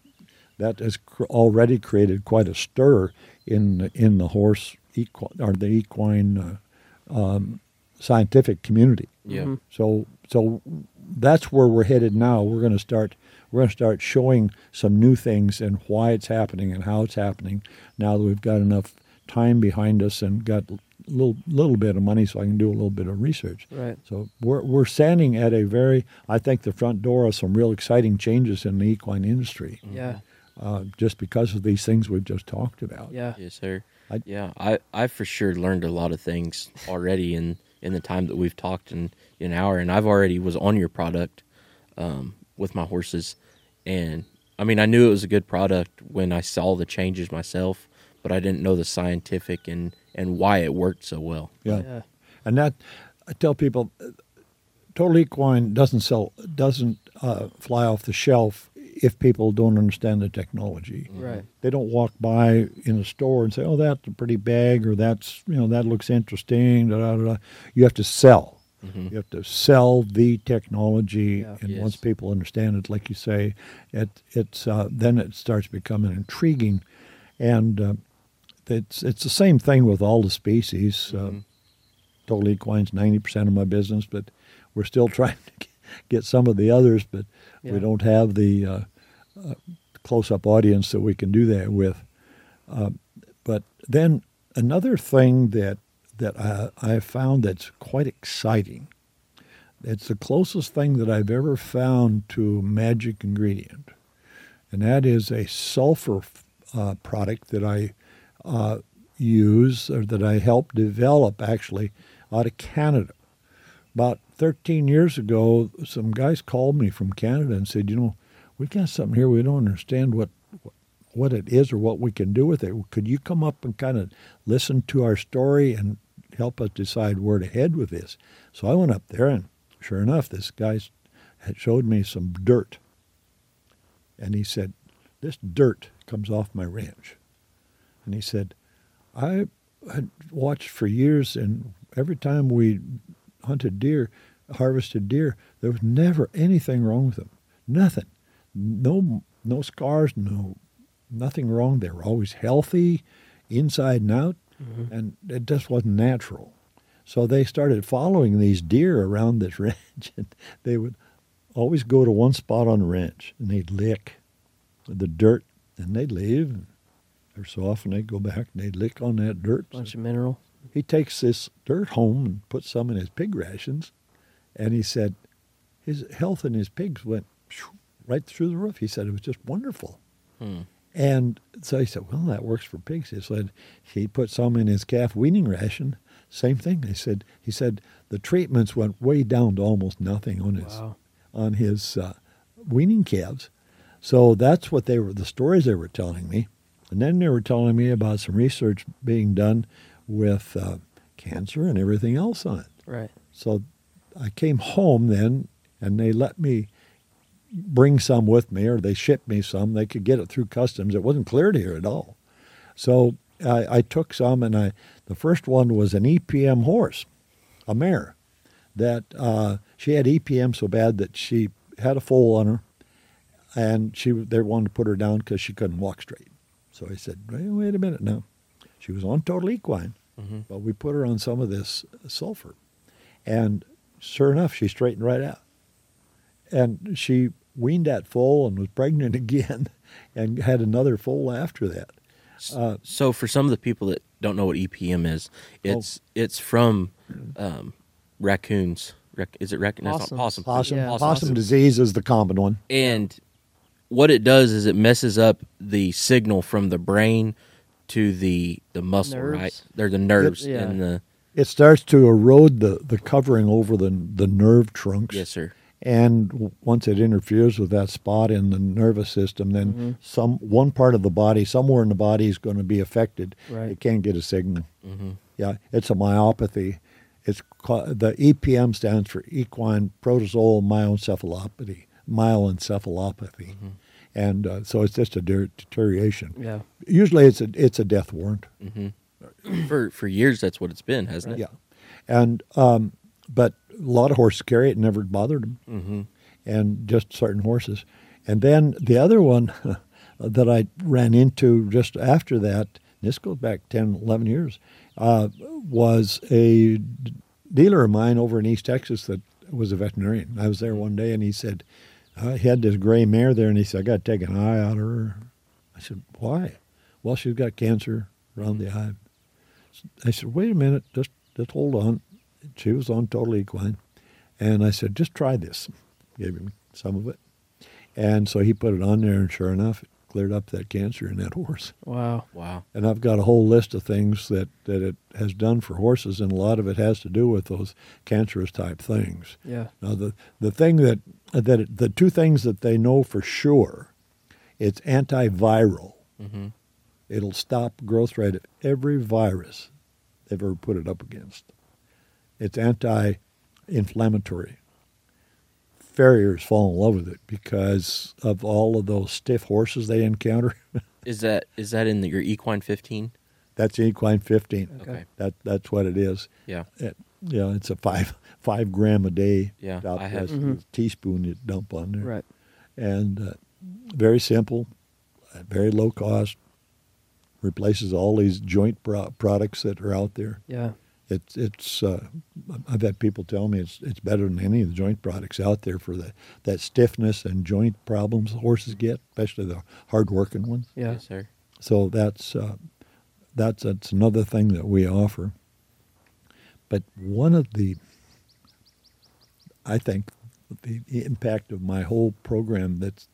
that has cr- already created quite a stir in the, in the horse equi- or the equine uh, um, scientific community. Yeah. Mhm. So so that's where we're headed now. We're going to start we're going to start showing some new things and why it's happening and how it's happening. Now that we've got enough time behind us and got a little little bit of money so I can do a little bit of research. Right. So we're we're standing at a very, I think, the front door of some real exciting changes in the equine industry, Yeah. Uh, just because of these things we've just talked about. Yeah. Yes, sir. I- yeah, I I for sure learned a lot of things already in in the time that we've talked in an hour, and I've already was on your product um, with my horses, and I mean I knew it was a good product when I saw the changes myself, but I didn't know the scientific and and why it worked so well. Yeah. Yeah. And that I tell people, Total Equine doesn't sell doesn't uh, fly off the shelf if people don't understand the technology. Right. They don't walk by in a store and say, "Oh, that's a pretty bag," or "That's you know that looks interesting." Da, da, da. You have to sell. You have to sell the technology, Yeah. and Yes. once people understand it, like you say, it it's uh, then it starts becoming intriguing, and uh, it's it's the same thing with all the species. Uh, Total Equine's ninety percent of my business, but we're still trying to get some of the others, but Yeah. we don't have the uh, uh, close-up audience that we can do that with. Uh, but then another thing that that I, I found that's quite exciting. It's the closest thing that I've ever found to magic ingredient, and that is a sulfur uh, product that I uh, use or that I helped develop actually out of Canada. About 13 years ago, some guys called me from Canada and said, "You know, we got something here. We don't understand what what it is or what we can do with it. Could you come up and kind of listen to our story and help us decide where to head with this?" So I went up there, and sure enough, this guy had showed me some dirt, and he said, "This dirt comes off my ranch," and he said, "I had watched for years, and every time we hunted deer, harvested deer, there was never anything wrong with them. Nothing. No, no scars. No, nothing wrong. They were always healthy, inside and out, mm-hmm. and it just wasn't natural. So they started following these deer around this ranch, and they would always go to one spot on the ranch, and they'd lick the dirt, and they'd leave. Every so often they'd go back and they'd lick on that dirt. Bunch of mineral. He takes this dirt home and puts some in his pig rations, and he said his health and his pigs went right through the roof. He said it was just wonderful. Hmm. And so he said, "Well, that works for pigs." He said he put some in his calf weaning ration. Same thing. He said he said the treatments went way down to almost nothing on his Wow. on his uh, weaning calves. So that's what they were the stories they were telling me, and then they were telling me about some research being done with uh, cancer and everything else on it. Right. So I came home then, and they let me bring some with me, or they shipped me some. They could get it through customs. It wasn't cleared here at all. So I, I took some, and I the first one was an EPM horse, a mare, that uh, she had EPM so bad that she had a foal on her, and she they wanted to put her down because she couldn't walk straight. So I said, wait, wait a minute now. She was on total equine, Mhm. but we put her on some of this sulfur, and sure enough, she straightened right out. And she weaned that foal and was pregnant again, and had another foal after that. Uh, So for some of the people that don't know what EPM is, it's it's from um, raccoons. Rac- is it raccoon? Possum. it's possum. Possum, Yeah. possum disease is the common one. And what it does is it messes up the signal from the brain to the the muscle, Nerves. right? They're the nerves yeah. and the It starts to erode the, the covering over the the nerve trunks. yes, sir. And once it interferes with that spot in the nervous system, then Mm-hmm. some one part of the body, somewhere in the body, is going to be affected. Right. It can't get a signal. hmm Yeah, it's a myopathy. It's ca- the EPM stands for equine protozoal myoencephalopathy, myelencephalopathy, Mm-hmm. and uh, so it's just a de- deterioration. Yeah. Usually, it's a it's a death warrant. For for years, that's what it's been, hasn't it? Yeah, and um, but a lot of horses carry it, never bothered them, hmm and just certain horses. And then the other one that I ran into just after that, this goes back 10, 11 years, uh, was a dealer of mine over in East Texas that was a veterinarian. I was there one day, and he said uh, he had this gray mare there, and he said I got to take an eye out of her. I said why? Well, she's got cancer around the eye. I said, wait a minute, just just hold on. She was on total equine, and I said, just try this. Gave him some of it, and so he put it on there, and sure enough, it cleared up that cancer in that horse. Wow. Wow. And I've got a whole list of things that, that it has done for horses, and a lot of it has to do with those cancerous type things. Yeah. Now, the, the thing that, that it, the two things that they know for sure, it's antiviral. Mm-hmm. It'll stop growth rate of every virus they've ever put it up against. It's anti-inflammatory. Farriers fall in love with it because of all of those stiff horses they encounter. Is that is that in the, your equine 15? That's equine 15. Okay. Okay. That that's what it is. Yeah. It, you know, it's a five five gram a day. Yeah, About I have- that's Mhm. a teaspoon you dump on there. Right. And uh, very simple, uh, very low cost. Replaces all these joint pro- products that are out there. Yeah. It's it's. Uh, I've had people tell me it's it's better than any of the joint products out there for the that stiffness and joint problems horses get, especially the hard working ones. Yeah. Yes, sir. So that's uh, that's that's another thing that we offer. But one of the, I think, the impact of my whole program that's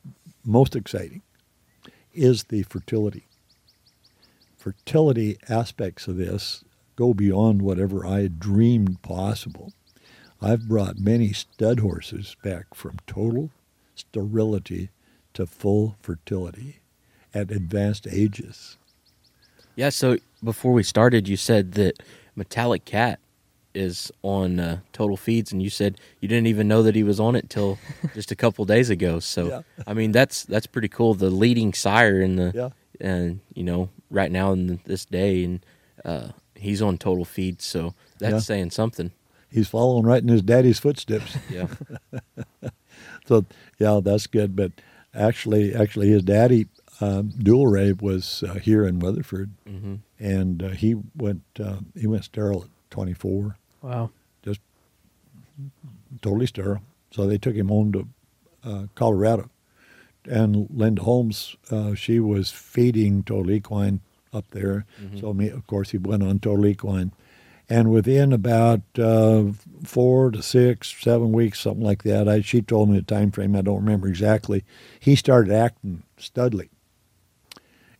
most exciting is the fertility. Fertility aspects of this go beyond whatever I had dreamed possible. I've brought many stud horses back from total sterility to full fertility at advanced ages. Yeah. So before we started, you said that Metallic Cat is on uh, Total Feeds, and you said you didn't even know that he was on it till just a couple days ago. So Yeah. I mean, that's that's pretty cool. The leading sire in the Yeah. and you know right now in this day, and uh, he's on Total feed, so that's Yeah. saying something. He's following right in his daddy's footsteps. Yeah. so yeah, that's good. But actually, actually, his daddy, um, Dual Rey, was uh, here in Weatherford, hmm and uh, he went uh, he went sterile at 24, Wow. just totally sterile. So they took him home to uh, Colorado, and Linda Holmes, uh, she was feeding Total Equine up there. Mhm. So me, of course, he went on Total Equine, and within about uh, four to six, seven weeks, something like that, I, she told me the time frame. I don't remember exactly. He started acting studly,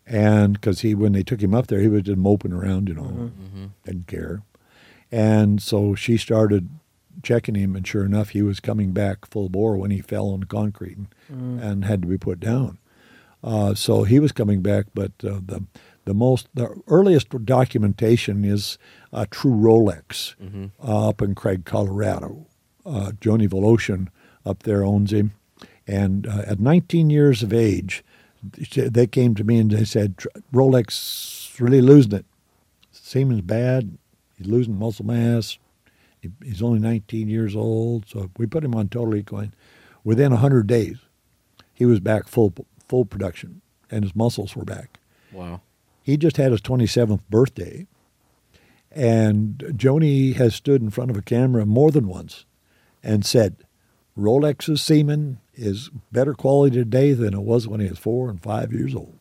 and because he, when they took him up there, he was just moping around, you know, Mhm. hmm didn't care. And so she started checking him, and sure enough, he was coming back full bore when he fell on concrete and, Mm. and had to be put down. Uh, so he was coming back, but uh, the the most the earliest documentation is a true Rolex hmm uh, up in Craig, Colorado. Uh, Joni Voloshin up there owns him, and uh, at 19 years of age, they came to me and they said Rolex really losing it. Semen's bad. He's losing muscle mass. He, he's only 19 years old, so we put him on total equine. Within 100 days, he was back full full production, and his muscles were back. Wow. He just had his 27th birthday, and Joni has stood in front of a camera more than once and said, Rolex's semen is better quality today than it was when he was four and five years old.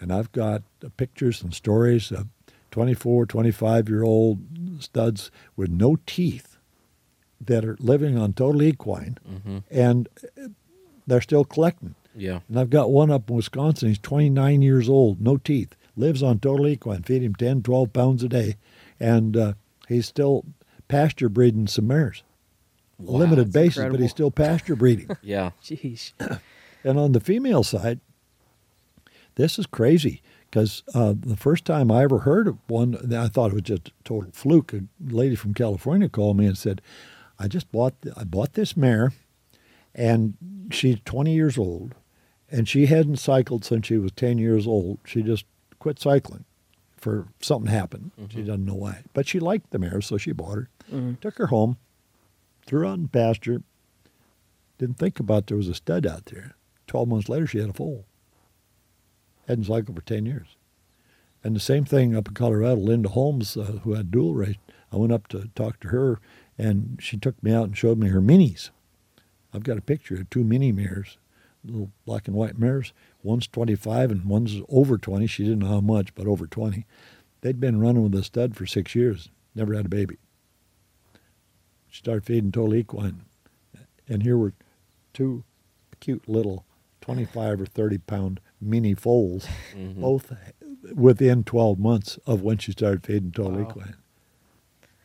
And I've got pictures and stories of 24, 25 year old studs with no teeth that are living on total equine, hmm and they're still collecting. Yeah. And I've got one up in Wisconsin. He's 29 years old, no teeth, lives on total equine, feed him 10, 12 pounds a day, and uh, he's still pasture breeding some mares. Wow. Limited that's basis, but he's still pasture breeding. Yeah. Jeez. and on the female side, this is crazy because uh, the first time I ever heard of one, I thought it was just a total fluke. A lady from California called me and said, "I just bought I bought this mare, and she's 20 years old, and she hadn't cycled since she was 10 years old. She just quit cycling for something happened. She Mhm. doesn't know why, but she liked the mare, so she bought her. Mm. Took her home, threw her out in pasture. Didn't think about there was a stud out there. 12 months later, she had a foal. Hadn't cycled for 10 years. And the same thing up in Colorado, Linda Holmes, uh, who had Dual Rey's, I went up to talk to her, and she took me out and showed me her minis. I've got a picture of two mini mares, little black and white mares. One's 25 and one's over 20. She didn't know how much, but over 20. they'd been running with a stud for six years, never had a baby. She started feeding total equine, and here were two cute little 25 or 30 pound mini foals, Mhm. both within 12 months of when she started feeding total Wow. equine.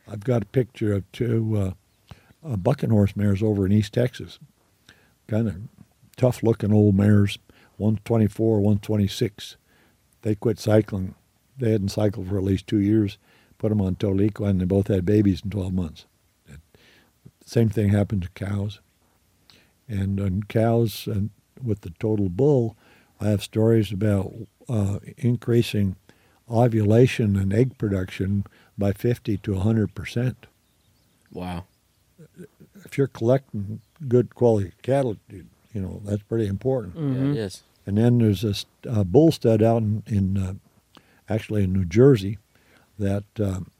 I've got a picture of two uh, uh, bucking horse mares over in East Texas. Kind of tough looking old mares, 124, 126. They quit cycling. They hadn't cycled for at least two years. Put them on total equine, and they both had babies in 12 months. Same thing happened to cows. And on cows and with the total bull, I have stories about uh, increasing ovulation and egg production by 50 to 100 percent. Wow. If you're collecting good quality cattle, you, you know that's pretty important. Mhm. Yeah, it is. And then there's this uh, bull stud out in, in uh, actually in New Jersey that um,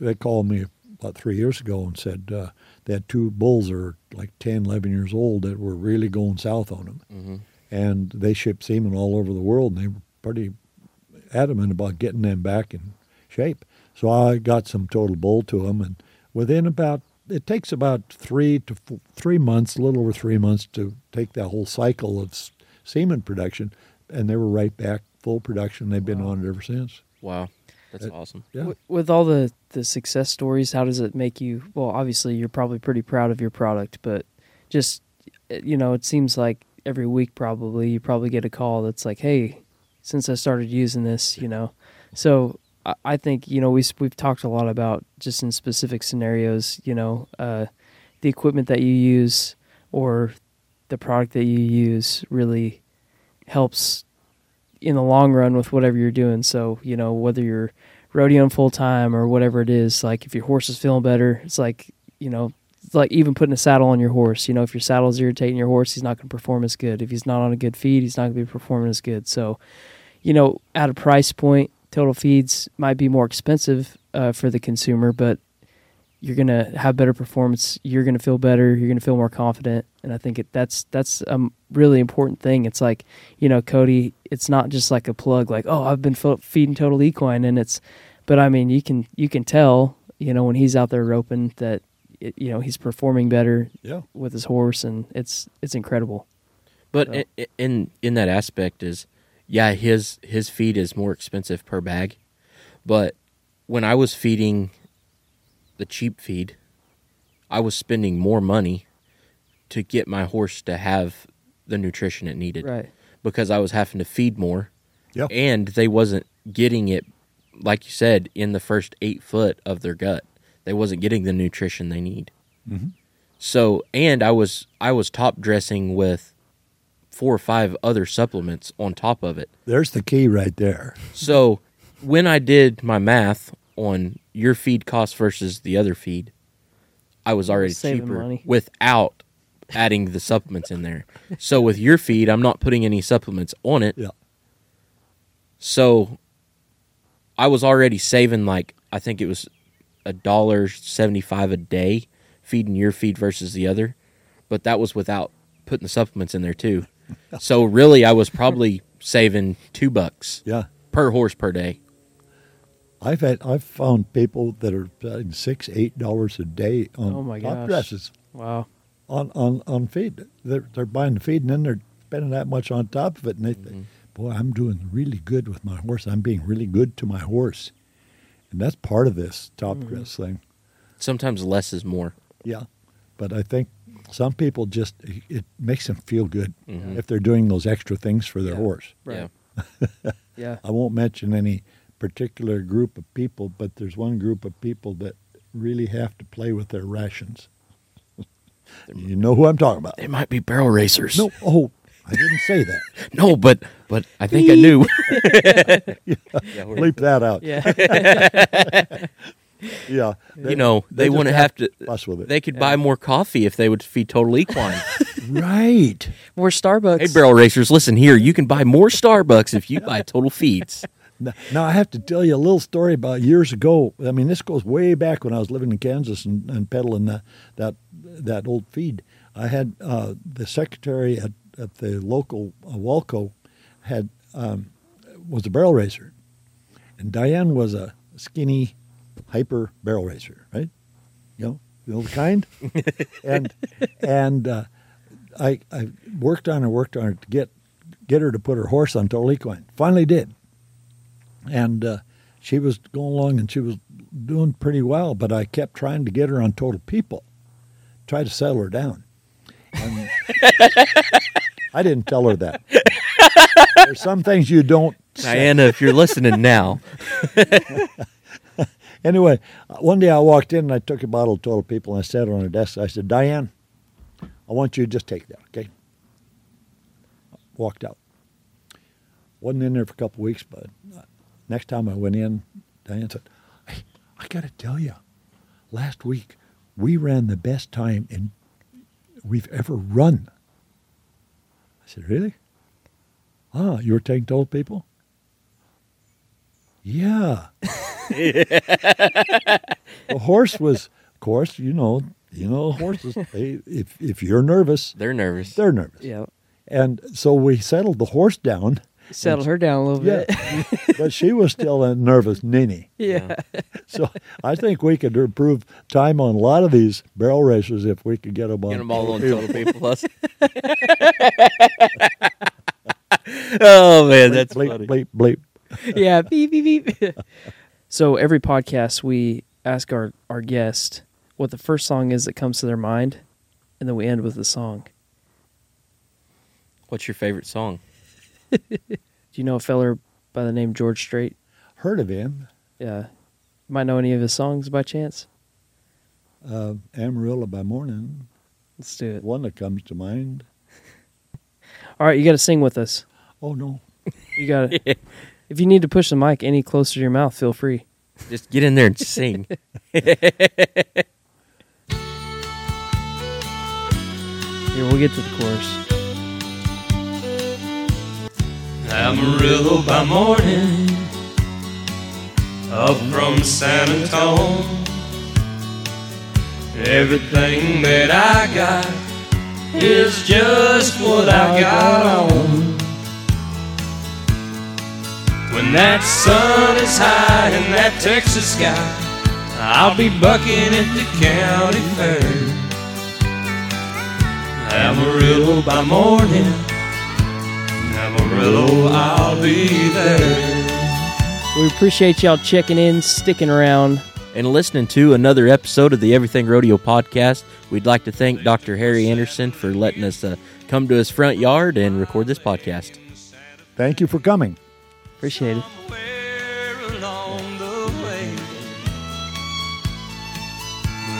they called me about three years ago and said uh, they had two bulls that are like 10, 11 years old that were really going south on them. hmm And they ship semen all over the world, and they were pretty adamant about getting them back in shape. So I got some total bull to them, and within about it takes about three to f- three months, a little over three months, to take that whole cycle of s- semen production, and they were right back full production. They've been Wow. on it ever since. Wow. That's Uh, awesome. Yeah. Wi- With all the, the success stories, how does it make you? Well, obviously, you're probably pretty proud of your product, but just, uh, you know, it seems like every week probably you probably get a call that's like, hey, since I started using this, you know. So I, think, you know, we, we've talked a lot about just in specific scenarios, you know, uh, the equipment that you use or the product that you use really helps in the long run with whatever you're doing. So, you know, whether you're rodeoing full time or whatever it is, like if your horse is feeling better, it's like, you know, like even putting a saddle on your horse. You know, if your saddle's irritating your horse, he's not going to perform as good. If he's not on a good feed, he's not going to be performing as good. So, you know, at a price point, total feeds might be more expensive uh, for the consumer, but you're going to have better performance. You're going to feel better. You're going to feel more confident. And I think it, that's that's a really important thing. It's like, you know, Cody, it's not just like a plug like, oh, I've been feeding total equine and it's but I mean, you can you can tell, you know, when he's out there roping that it, you know, he's performing better Yeah. with his horse and it's it's incredible. But So- i- i- in in that aspect is, yeah, his his feed is more expensive per bag, but when I was feeding the cheap feed, I was spending more money to get my horse to have the nutrition it needed Right. because I was having to feed more, Yeah. and they wasn't getting it, like you said, in the first eight foot of their gut. They wasn't getting the nutrition they need. Mhm. So, and I was I was top dressing with four or five other supplements on top of it. There's the key right there. So, when I did my math on your feed cost versus the other feed, I was already Saving cheaper money. without adding the supplements in there. So, with your feed, I'm not putting any supplements on it. Yeah. So I was already saving like I think it was a dollar seventy five a day feeding your feed versus the other, but that was without putting the supplements in there too. So really, I was probably saving two bucks Yeah. per horse per day. I've had I've found people that are paying six, eight dollars a day on Oh, my top gosh. dresses Wow. on, on, on feed. They're they're buying the feed and then they're spending that much on top of it and they think, Boy, I'm doing really good with my horse. I'm being really good to my horse. And that's part of this top dress thing. Sometimes less is more. Yeah. But I think some people just it makes them feel good Mhm. if they're doing those extra things for their Yeah. horse. Right. Yeah. I won't mention any particular group of people, but there's one group of people that really have to play with their rations. you know who I'm talking about? They might be barrel racers. No, oh, I didn't say that. no, but but I think I knew. Yeah, we're- Bleep that out. Yeah. Yeah, you know, they, just wouldn't have to. fuss with it. They could buy more coffee if they would feed Total Equine. right. More Starbucks. hey, barrel racers, listen here. You can buy more Starbucks if you buy Total Feeds. Now, now I have to tell you a little story about years ago. I mean, this goes way back when I was living in Kansas and, and peddling that that that old feed. I had uh, the secretary at, at the local uh, Walco had um, was a barrel racer, and Diane was a skinny, hyper barrel racer, right? You know, the kind. and and uh, I I worked on her, worked on her to get get her to put her horse on Total Equine. Finally did. And uh, she was going along and she was doing pretty well, but I kept trying to get her on Total People, try to settle her down. And I didn't tell her that. There's some things you don't say. Diana, if you're listening now, Anyway, uh, one day I walked in and I took a bottle of Total People and I sat it on her desk. I said, Diane, I want you to just take that, okay? Walked out. Wasn't in there for a couple of weeks, but uh, next time I went in, Diane said, hey, I got to tell you, last week we ran the best time in we've ever run. I said, really? Ah, you were taking Total People? Yeah. the horse was, of course, you know, you know, horses. They, if if you're nervous, they're nervous. they're nervous. Yeah. And so we settled the horse down. Settled her down a little Yeah, bit. but she was still a nervous ninny. yeah. So I think we could improve time on a lot of these barrel racers if we could get them on. Get them all on Total People Plus. oh man, that's bleep, funny. bleep, bleep. yeah, beep beep beep. so every podcast we ask our our guest what the first song is that comes to their mind, and then we end with the song. What's your favorite song? Do you know a feller by the name George Strait? Heard of him? Yeah, might know any of his songs by chance. Uh, Amarillo by morning. Let's do it. One that comes to mind. All right, you got to sing with us. Oh no, You got to. if you need to push the mic any closer to your mouth, feel free. Just get in there and sing. Here, we'll get to the chorus. Amarillo by morning, up from San Antone. Everything that I got is just what I got on. When that sun is high in that Texas sky, I'll be bucking at the county fair. Amarillo by morning. Amarillo, I'll be there. We appreciate y'all checking in, sticking around. and listening to another episode of the Everything Rodeo podcast. We'd like to thank Dr. Harry Anderson for letting us uh, come to his front yard and record this podcast. thank you for coming. Appreciate it. Where along the way.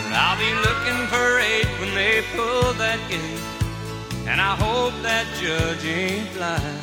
But I'll be looking for eight when they pull that gate. And I hope that judge ain't blind.